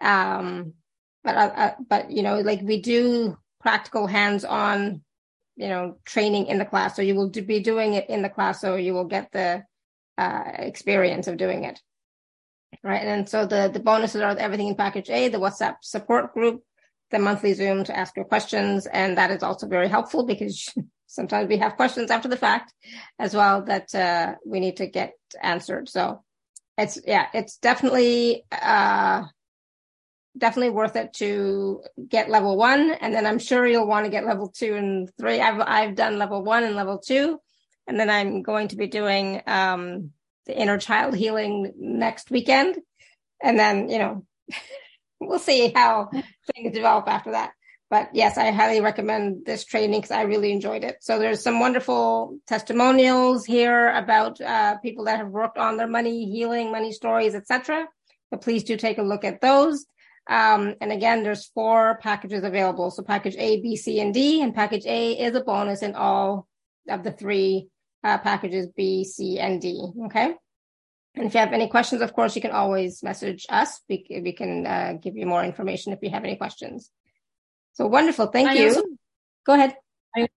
Um, but uh, uh, but you know, like we do practical hands-on, you know, training in the class. So you will do, be doing it in the class, so you will get the uh, experience of doing it, right? And so the the bonuses are everything in package A, the WhatsApp support group, the monthly Zoom to ask your questions, and that is also very helpful because [laughs] sometimes we have questions after the fact as well that uh, we need to get answered. So it's yeah, it's definitely uh, definitely worth it to get level one, and then I'm sure you'll want to get level two and three. I've I've done level one and level two, and then I'm going to be doing um, the inner child healing next weekend. and then, you know, [laughs] we'll see how things develop after that. But yes, I highly recommend this training because I really enjoyed it. So there's some wonderful testimonials here about uh, people that have worked on their money healing, money stories, etc. But please do take a look at those. Um, and again, there's four packages available. So package A, B, C, and D, and package A is a bonus in all of the three uh, packages B, C, and D. Okay. And if you have any questions, of course, you can always message us. We, we can uh, give you more information if you have any questions. So wonderful. Thank I you. Also, Go ahead. I,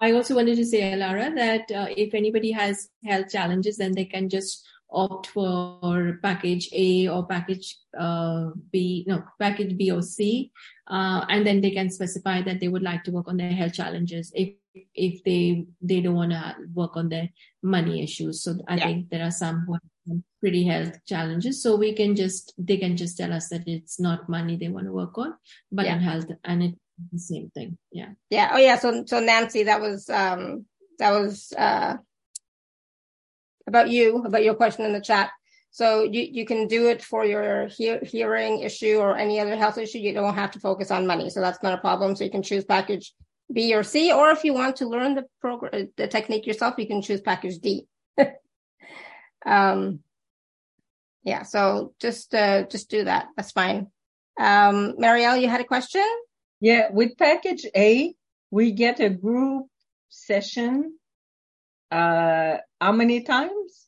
I also wanted to say, Lara, that uh, if anybody has health challenges, then they can just opt for package A or package uh, B, no, package B or C, uh, and then they can specify that they would like to work on their health challenges if if they they don't want to work on their money issues. So I yeah. think there are some who have pretty health challenges. So we can just they can just tell us that it's not money they want to work on, but yeah. in health, and it's the same thing. Yeah. Yeah. Oh yeah. So so Nancy, that was um that was uh about you, about your question in the chat. So you, you can do it for your hearing issue or any other health issue. You don't have to focus on money. So that's not a problem. So you can choose package B or C, or if you want to learn the program, the technique yourself, you can choose package D. [laughs] um, yeah. So just, uh, just do that. That's fine. Um, Marielle, you had a question? Yeah. With package A, we get a group session uh, how many times?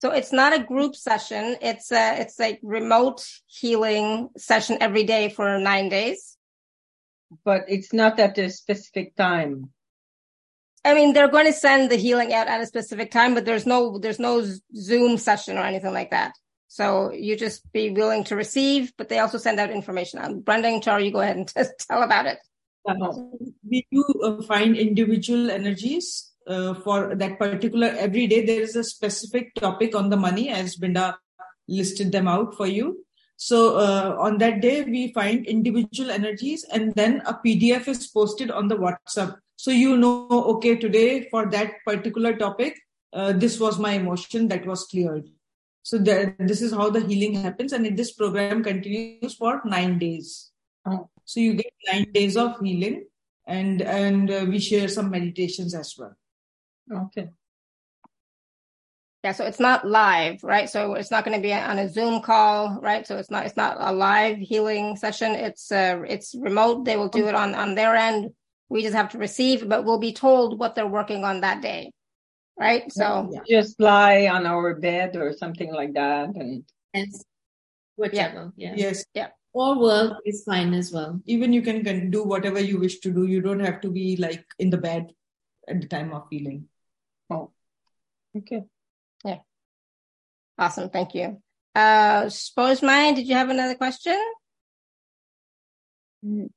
So it's not a group session. It's a, it's a remote healing session every day for nine days. But it's not at a specific time. I mean, they're going to send the healing out at a specific time, but there's no, there's no Zoom session or anything like that. So you just be willing to receive, but they also send out information. Um, Brenda and Charu, you go ahead and [laughs] tell about it. Uh, we do uh, find individual energies uh, for that particular every day there is a specific topic on the money as Brenda listed them out for you. So uh, on that day we find individual energies and then a PDF is posted on the WhatsApp. So you know, okay, today for that particular topic, uh, this was my emotion that was cleared. So that, this is how the healing happens, and this program continues for nine days. Oh. So you get nine days of healing, and and uh, we share some meditations as well. Okay. Yeah, so it's not live, right? So it's not going to be on a Zoom call, right? So it's not it's not a live healing session. It's uh it's remote. They will do it on on their end. We just have to receive, but we'll be told what they're working on that day, right? So just lie on our bed or something like that, and yes, whichever. Yeah. yeah. Yes. Yeah. Or work is fine as well. Even you can, can do whatever you wish to do. You don't have to be like in the bed at the time of healing. Oh, okay. Awesome. Thank you. Uh, suppose mine, did you have another question? Mm.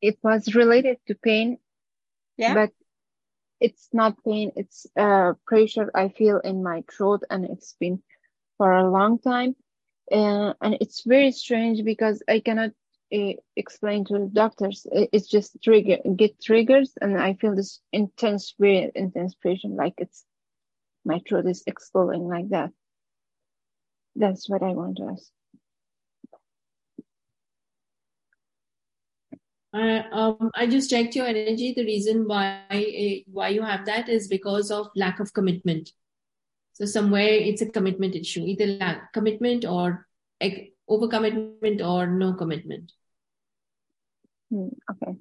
It was related to pain. Yeah. But it's not pain. It's uh, pressure I feel in my throat and it's been for a long time. Uh, and it's very strange because I cannot uh, explain to the doctors. It's just trigger, get triggers, and I feel this intense, very intense pressure, like it's my throat is exploding like that. That's what I want to ask. Uh, um, I just checked your energy. The reason why uh, why you have that is because of lack of commitment. So somewhere it's a commitment issue, either lack commitment or overcommitment or no commitment. Hmm, okay.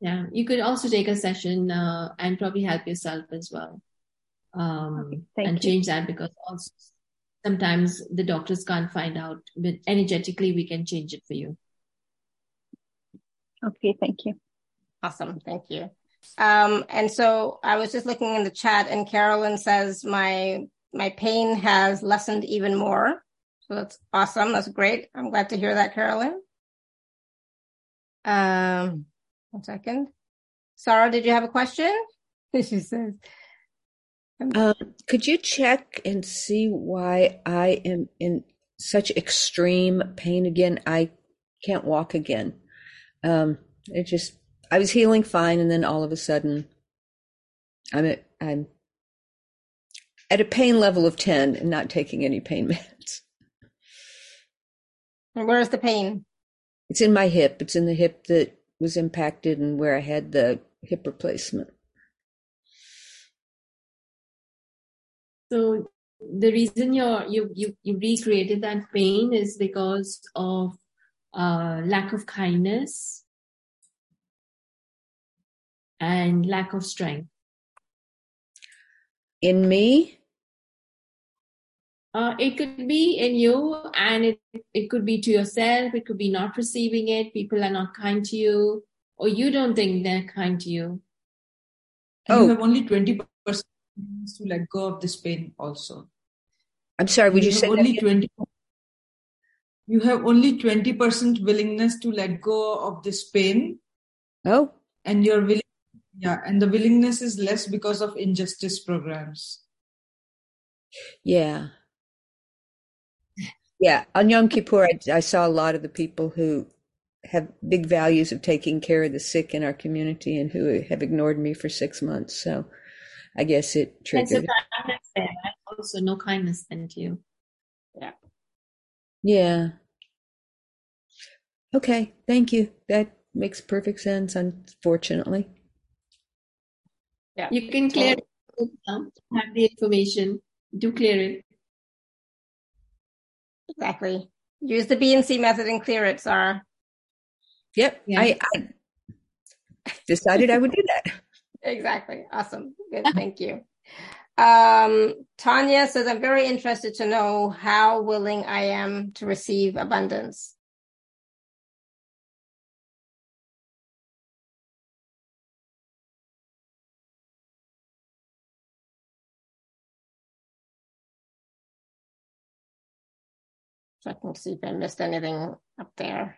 Yeah, you could also take a session uh, and probably help yourself as well. Um, okay, and you. change that because also sometimes the doctors can't find out, but energetically we can change it for you. Okay, thank you. Awesome, thank you. Um, and so I was just looking in the chat, and Carolyn says my my pain has lessened even more. So that's awesome. That's great. I'm glad to hear that, Carolyn. Um, one second. Sarah, did you have a question? [laughs] she says. Um, could you check and see why I am in such extreme pain again? I can't walk again. Um, it just, I was healing fine, and then all of a sudden, I'm, I'm at a pain level of 10 and not taking any pain [laughs] meds. And where's the pain? It's in my hip. It's in the hip that was impacted and where I had the hip replacement. So the reason you're, you you you recreated that pain is because of uh, lack of kindness and lack of strength. In me? Uh, it could be in you and it, it could be to yourself. It could be not receiving it. People are not kind to you or you don't think they're kind to you. And oh. you have only 20% to let go of this pain also. I'm sorry, would you, you say only 20 you have only 20% willingness to let go of this pain. Oh. And you're willing yeah, and the willingness is less because of injustice programs. Yeah. Yeah, on Yom Kippur, I, I, saw a lot of the people who have big values of taking care of the sick in our community and who have ignored me for six months. So I guess it triggered. That's Also, no kindness then to you. Yeah. Yeah. Okay, thank you. That makes perfect sense, unfortunately. Yeah. You can clear um, it, have the information, do clear it. Exactly. Use the B and C method and clear it, Sarah. Yep. Yeah. I, I decided I would do that. [laughs] exactly. Awesome. Good. Thank you. Um, Tanya says, I'm very interested to know how willing I am to receive abundance. Checking to see if I missed anything up there.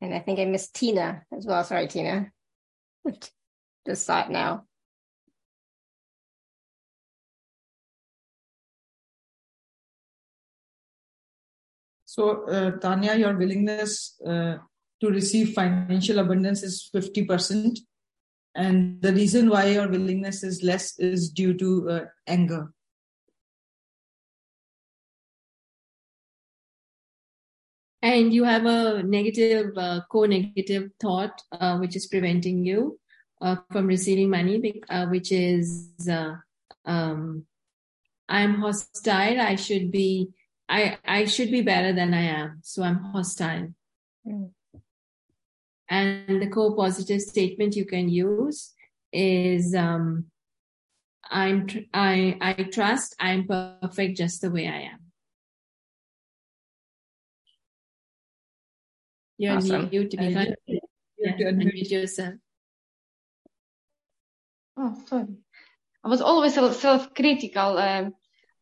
And I think I missed Tina as well. Sorry, Tina. [laughs] Just saw it now. So, uh, Tanya, your willingness uh, to receive financial abundance is 50%. And the reason why your willingness is less is due to uh, anger. And you have a negative, uh, co-negative thought, uh, which is preventing you uh, from receiving money, which is, um, I'm hostile. I should be I I should be better than I am, so I'm hostile. Mm. And the co-positive statement you can use is um, I'm tr- I I trust I'm perfect just the way I am. You're awesome. new to be kind. Yeah, unmute yourself. Oh, sorry. I was always self-critical. Um,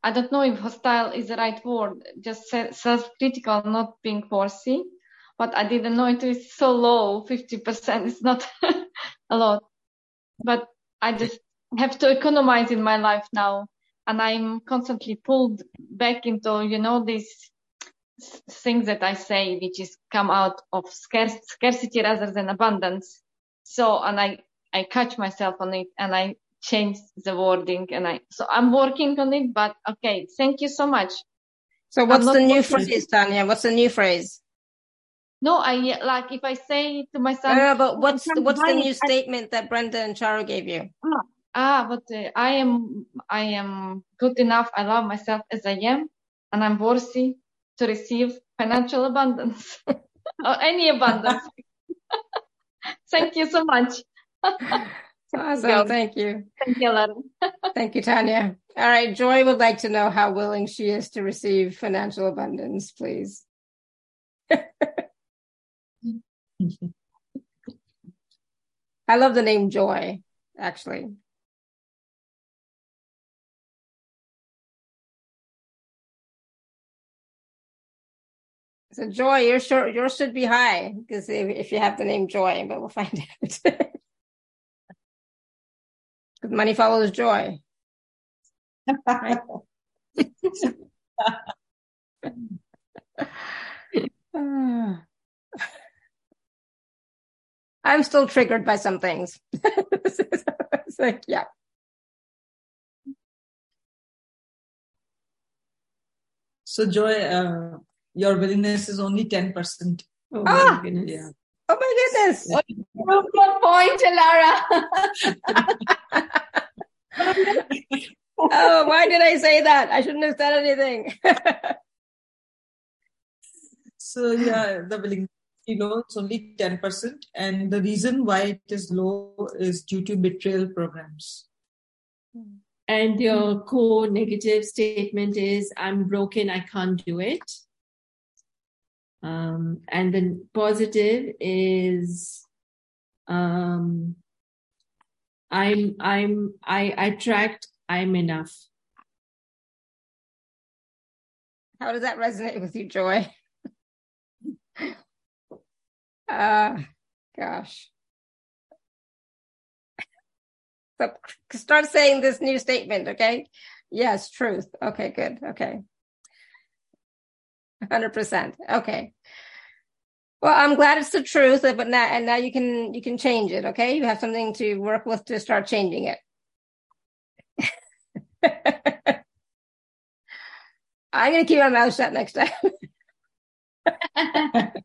I don't know if hostile is the right word, just self-critical, not being bossy. But I didn't know it is so low, 50% is not [laughs] a lot. But I just have to economize in my life now. And I'm constantly pulled back into, you know, these things that I say, which is come out of scarce, scarcity rather than abundance. So, and I, I catch myself on it and I change the wording and I, so I'm working on it, but okay. Thank you so much. So what's the new phrase, Tanya? What's the new phrase? No, I like if I say to myself. Uh, but what's what's the new I, statement that Brenda and Charu gave you? Ah, ah but uh, I am I am good enough. I love myself as I am, and I'm worthy to receive financial abundance [laughs] or any abundance. [laughs] Thank you so much. [laughs] Awesome. Thank you. Thank you, Lauren. [laughs] Thank you, Tanya. All right. Joy would like to know how willing she is to receive financial abundance, please. [laughs] I love the name Joy, actually. So Joy, yours, yours should be high because if, if you have the name Joy, but we'll find [laughs] out. Because money follows joy. [sighs] I'm still triggered by some things. [laughs] it's like, yeah. So, Joy, uh, your willingness is only 10%. Oh, my ah! Yeah. Oh, my goodness. Oh, Good point, Alara. [laughs] oh, why did I say that? I shouldn't have said anything. [laughs] so, yeah, the willingness you know it's only 10% and the reason why it is low is due to betrayal programs and your core negative statement is i'm broken i can't do it um, and the positive is um, i'm i'm i attract i'm enough how does that resonate with you joy [laughs] uh, gosh. So start saying this new statement, okay? Yes, truth. Okay, good. Okay. 100%. Okay. Well, I'm glad it's the truth, but now and now you can you can change it, okay? You have something to work with to start changing it. [laughs] I'm going to keep my mouth shut next time. [laughs]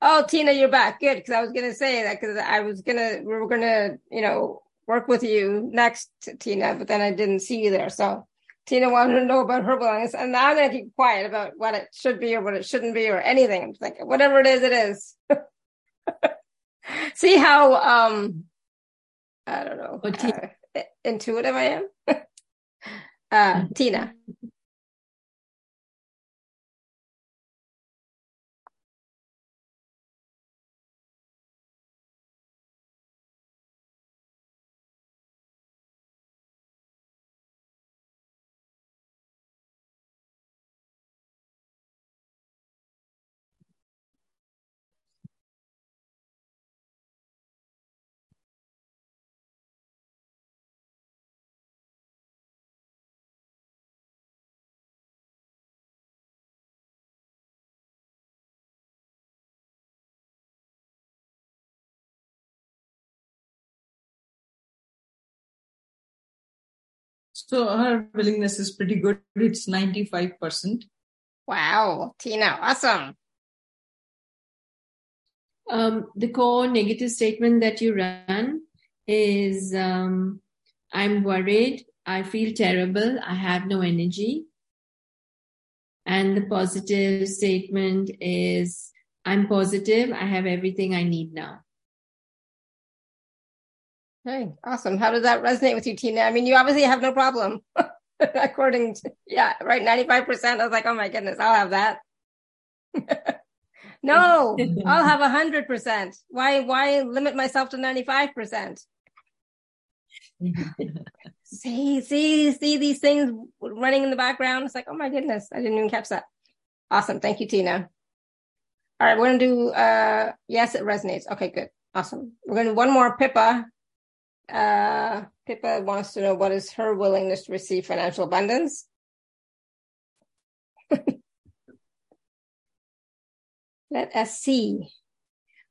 Oh, Tina, you're back. Good. Cause I was going to say that because I was going to, we were going to, you know, work with you next, Tina, but then I didn't see you there. So Tina wanted to know about her belongings and now I'm going to keep quiet about what it should be or what it shouldn't be or anything. I'm thinking whatever it is, it is. [laughs] see how, um, I don't know, uh, intuitive I am. [laughs] uh, Tina. So her willingness is pretty good. It's 95%. Wow, Tina, awesome. Um, the core negative statement that you ran is um, I'm worried, I feel terrible, I have no energy. And the positive statement is I'm positive, I have everything I need now. Okay, awesome. How does that resonate with you, Tina? I mean, you obviously have no problem. [laughs] According to, yeah, right, 95%. I was like, oh my goodness, I'll have that. [laughs] no, I'll have 100%. Why, why limit myself to 95%? [laughs] see, see, see these things running in the background. It's like, oh my goodness, I didn't even catch that. Awesome. Thank you, Tina. All right, we're going to do, uh, yes, it resonates. Okay, good. Awesome. We're going to do one more Pippa uh, Pippa wants to know what is her willingness to receive financial abundance. [laughs] Let us see.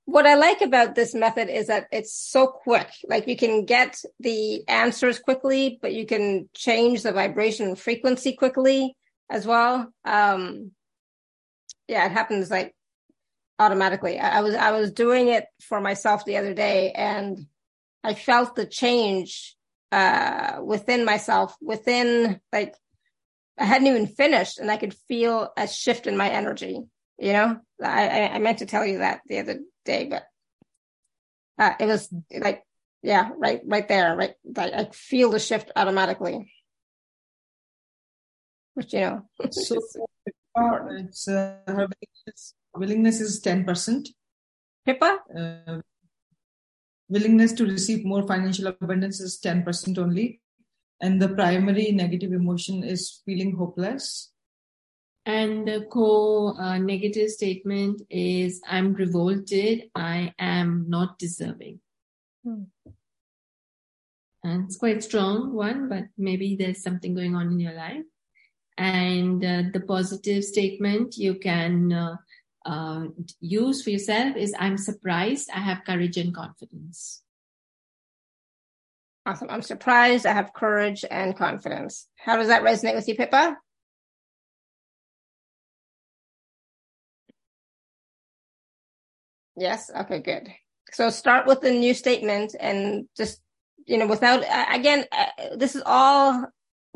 What I like about this method is that it's so quick. Like you can get the answers quickly, but you can change the vibration frequency quickly as well. Um, yeah, it happens like automatically. I, I was I was doing it for myself the other day, and I felt the change uh, within myself, within like I hadn't even finished, and I could feel a shift in my energy. You know, I, I meant to tell you that the other day, but uh, it was like, yeah, right, right there, right. I, I feel the shift automatically. Which you know, so it's uh, her willingness is ten percent. Pippa. Willingness to receive more financial abundance is 10% only. And the primary negative emotion is feeling hopeless. And the core uh, negative statement is I'm revolted. I am not deserving. Hmm. And it's quite strong one, but maybe there's something going on in your life. And uh, the positive statement you can uh, uh, use for yourself is I'm surprised, I have courage and confidence. Awesome. I'm surprised, I have courage and confidence. How does that resonate with you, Pippa? Yes. Okay, good. So start with the new statement and just, you know, without, again, uh, this is all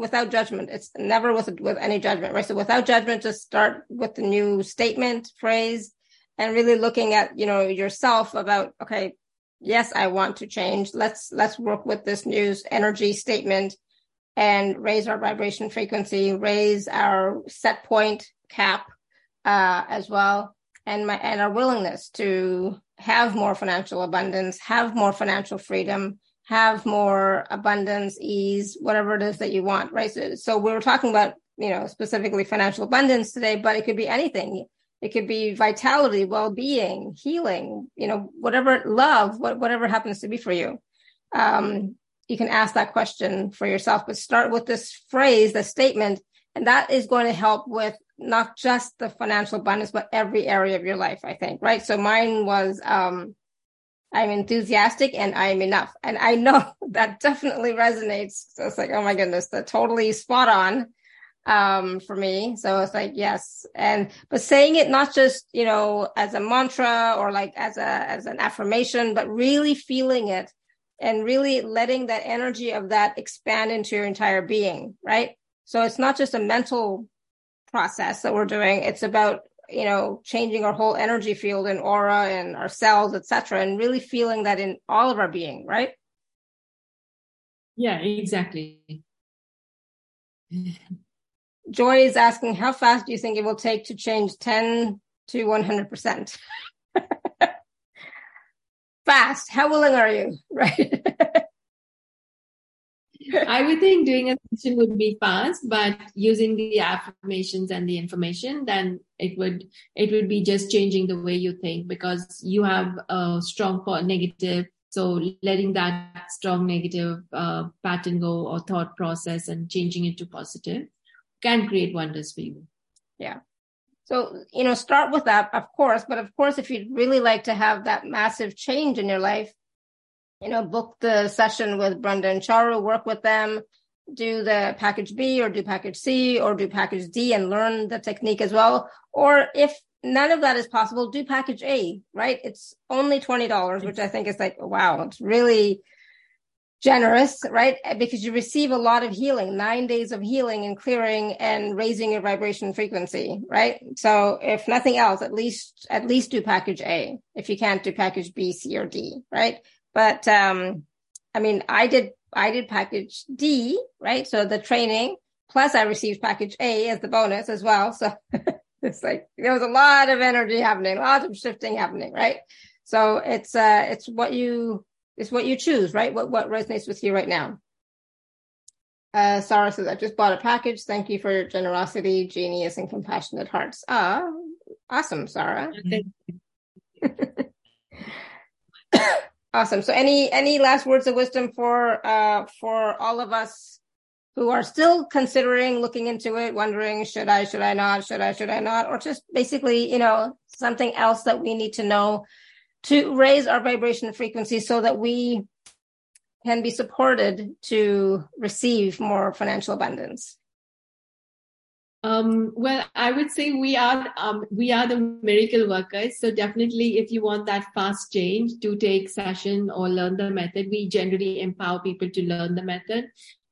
without judgment. It's never with, with any judgment, right? So without judgment, just start with the new statement, phrase, and really looking at, you know, yourself about, okay, yes, I want to change. Let's, let's work with this new energy statement and raise our vibration frequency, raise our set point cap, uh, as well and my and our willingness to have more financial abundance, have more financial freedom, have more abundance, ease, whatever it is that you want, right? So, so we were talking about, you know, specifically financial abundance today, but it could be anything. It could be vitality, well-being, healing, you know, whatever love, what, whatever happens to be for you. Um, you can ask that question for yourself, but start with this phrase, the statement, and that is going to help with not just the financial abundance, but every area of your life, I think, right? So mine was, um, I'm enthusiastic and I'm enough. And I know [laughs] that definitely resonates. So it's like, oh my goodness, that totally spot on, um, for me. So it's like, yes. And, but saying it not just, you know, as a mantra or like as a, as an affirmation, but really feeling it and really letting that energy of that expand into your entire being, right? So it's not just a mental process that we're doing. It's about, you know, changing our whole energy field and aura and our cells, etc., and really feeling that in all of our being, right? Yeah, exactly. [laughs] Joy is asking, how fast do you think it will take to change 10 to 100%? [laughs] fast. How willing are you? [laughs] Right. I would think doing a session would be fast, but using the affirmations and the information, then it would it would be just changing the way you think because you have a strong negative. So letting that strong negative uh, pattern go or thought process and changing it to positive can create wonders for you. Yeah. So, you know, start with that, of course, but of course, if you'd really like to have that massive change in your life, you know, book the session with Brenda and Charu, work with them, do the package B or do package C or do package D and learn the technique as well. Or if none of that is possible, do package A, right? It's only $20, which I think is like, wow, it's really generous, right? Because you receive a lot of healing, nine days of healing and clearing and raising your vibration frequency, right? So if nothing else, at least, at least do package A. If you can't do package B, C, or D, right? But um, I mean, I did I did package D, right? So the training plus I received package A as the bonus as well. So [laughs] it's like there was a lot of energy happening, lots of shifting happening, right? So it's uh it's what you it's what you choose, right? What what resonates with you right now. Uh, Sarah says, I just bought a package. Thank you for your generosity, genius, and compassionate hearts. Ah, awesome, Sarah. [laughs] Awesome. So any any last words of wisdom for uh for all of us who are still considering looking into it, wondering should I, should I not, should I, should I not, or just basically, you know, something else that we need to know to raise our vibration frequency so that we can be supported to receive more financial abundance. Um, well, I would say we are um, we are the miracle workers. So definitely, if you want that fast change, to take session or learn the method. We generally empower people to learn the method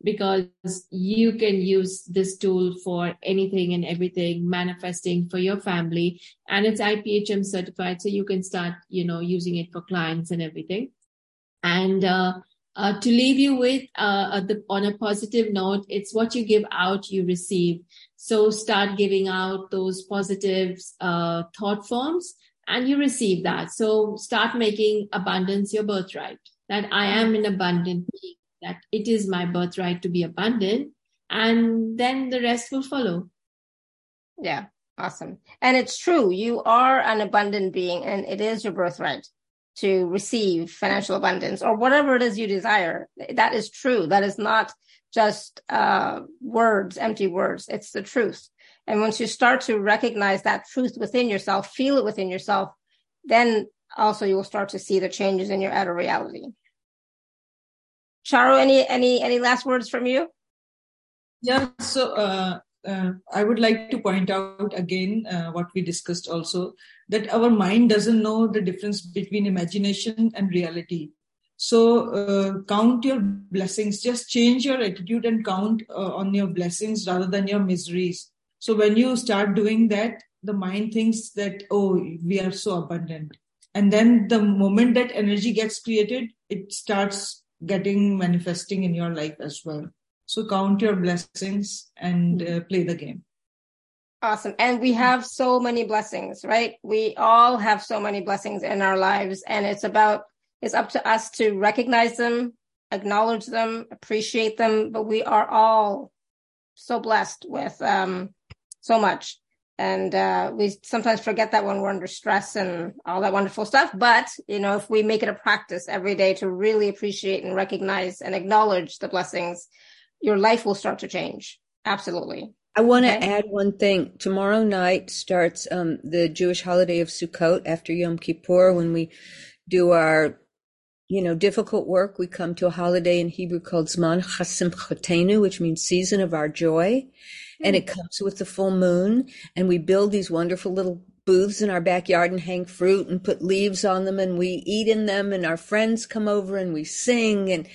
because you can use this tool for anything and everything, manifesting for your family, and it's IPHM certified, so you can start, you know, using it for clients and everything. And uh, uh, to leave you with uh, the, on a positive note, it's what you give out, you receive. So start giving out those positive uh, thought forms and you receive that. So start making abundance your birthright. That I am an abundant being, that it is my birthright to be abundant. And then the rest will follow. Yeah, awesome. And it's true. You are an abundant being and it is your birthright to receive financial abundance or whatever it is you desire. That is true. That is not just uh, words, empty words. It's the truth. And once you start to recognize that truth within yourself, feel it within yourself, then also you will start to see the changes in your outer reality. Charu, any any any last words from you? Yeah. So uh, uh, I would like to point out again uh, what we discussed also that our mind doesn't know the difference between imagination and reality. So uh, count your blessings. Just change your attitude and count uh, on your blessings rather than your miseries. So when you start doing that, the mind thinks that oh, we are so abundant, and then the moment that energy gets created, it starts getting manifesting in your life as well. So count your blessings and uh, play the game. Awesome. And we have so many blessings, right? We all have so many blessings in our lives and it's about, it's up to us to recognize them, acknowledge them, appreciate them, but we are all so blessed with, um, so much. And, uh, we sometimes forget that when we're under stress and all that wonderful stuff. But, you know, if we make it a practice every day to really appreciate and recognize and acknowledge the blessings, your life will start to change. Absolutely. I want to okay. add one thing. Tomorrow night starts um, the Jewish holiday of Sukkot after Yom Kippur. When we do our, you know, difficult work, we come to a holiday in Hebrew called Zman Chasim Chasimchatenu, which means season of our joy. Mm-hmm. And it comes with the full moon. And we build these wonderful little booths in our backyard and hang fruit and put leaves on them and we eat in them and our friends come over and we sing and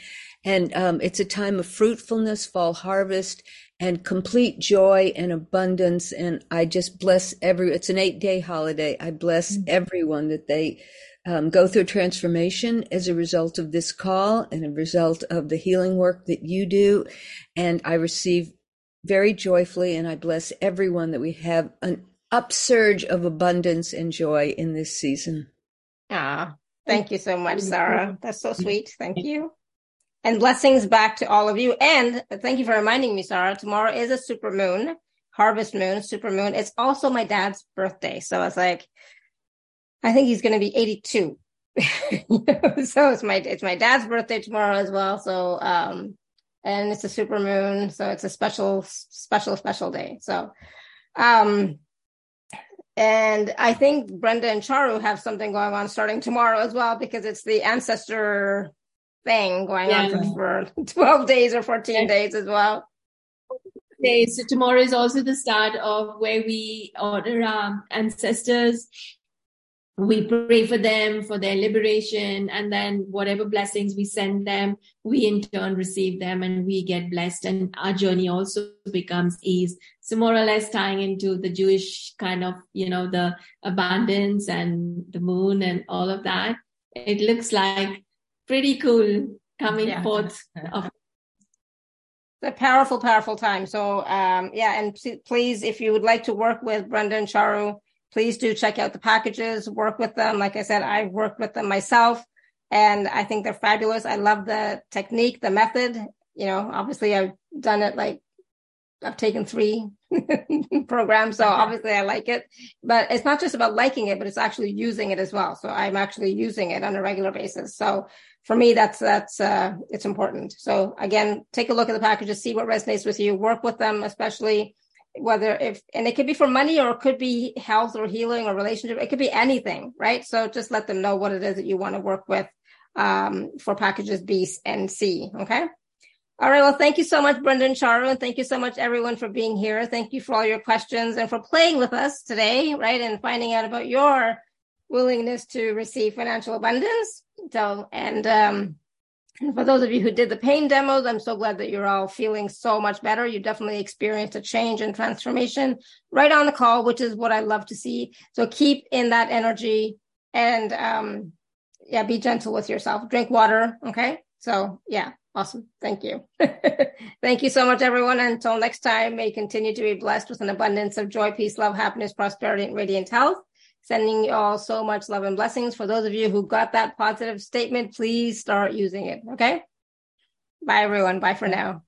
and um, it's a time of fruitfulness, fall harvest, and complete joy and abundance. And I just bless every, it's an eight day holiday. I bless mm-hmm. everyone that they um, go through transformation as a result of this call and a result of the healing work that you do. And I receive very joyfully and I bless everyone that we have an upsurge of abundance and joy in this season. Ah, thank you so much, Sarah. That's so sweet. Thank you and blessings back to all of you. And thank you for reminding me, Sarah. Tomorrow is a super moon, harvest moon, super moon. It's also my dad's birthday. So I was like, I think he's going to be 82. [laughs] so it's my, it's my dad's birthday tomorrow as well. So, um, and it's a super moon. So it's a special, special, special day. So, um, and I think Brenda and Charu have something going on starting tomorrow as well because it's the ancestor thing going yeah. on for, for [laughs] 12 days or 14 yeah. days as well. Days. So tomorrow is also the start of where we honor our ancestors. We pray for them for their liberation, and then whatever blessings we send them, we in turn receive them and we get blessed. And our journey also becomes ease. So more or less tying into the Jewish kind of, you know, the abundance and the moon and all of that. It looks like pretty cool coming yeah. forth of [laughs] a powerful, powerful time. So, um, yeah, and please, if you would like to work with Brenda and Charu, please do check out the packages, work with them. Like I said, I've worked with them myself and I think they're fabulous. I love the technique, the method. You know, obviously I've done it like I've taken three [laughs] programs, so obviously I like it. But it's not just about liking it, but it's actually using it as well. So I'm actually using it on a regular basis. So for me, that's that's uh, it's important. So again, take a look at the packages, see what resonates with you, work with them, especially whether if and it could be for money or it could be health or healing or relationship. It could be anything, right? So just let them know what it is that you want to work with um, for packages B and C. Okay. All right. Well, thank you so much, Brendan Charu, and thank you so much, everyone, for being here. Thank you for all your questions and for playing with us today, right? And finding out about your willingness to receive financial abundance. So, and, um, for those of you who did the pain demos, I'm so glad that you're all feeling so much better. You definitely experienced a change and transformation right on the call, which is what I love to see. So keep in that energy and, um, yeah, be gentle with yourself. Drink water. Okay. So yeah, awesome. Thank you. [laughs] Thank you so much, everyone. Until next time, may continue to be blessed with an abundance of joy, peace, love, happiness, prosperity, and radiant health. Sending you all so much love and blessings. For those of you who got that positive statement, please start using it. Okay. Bye, everyone. Bye for now.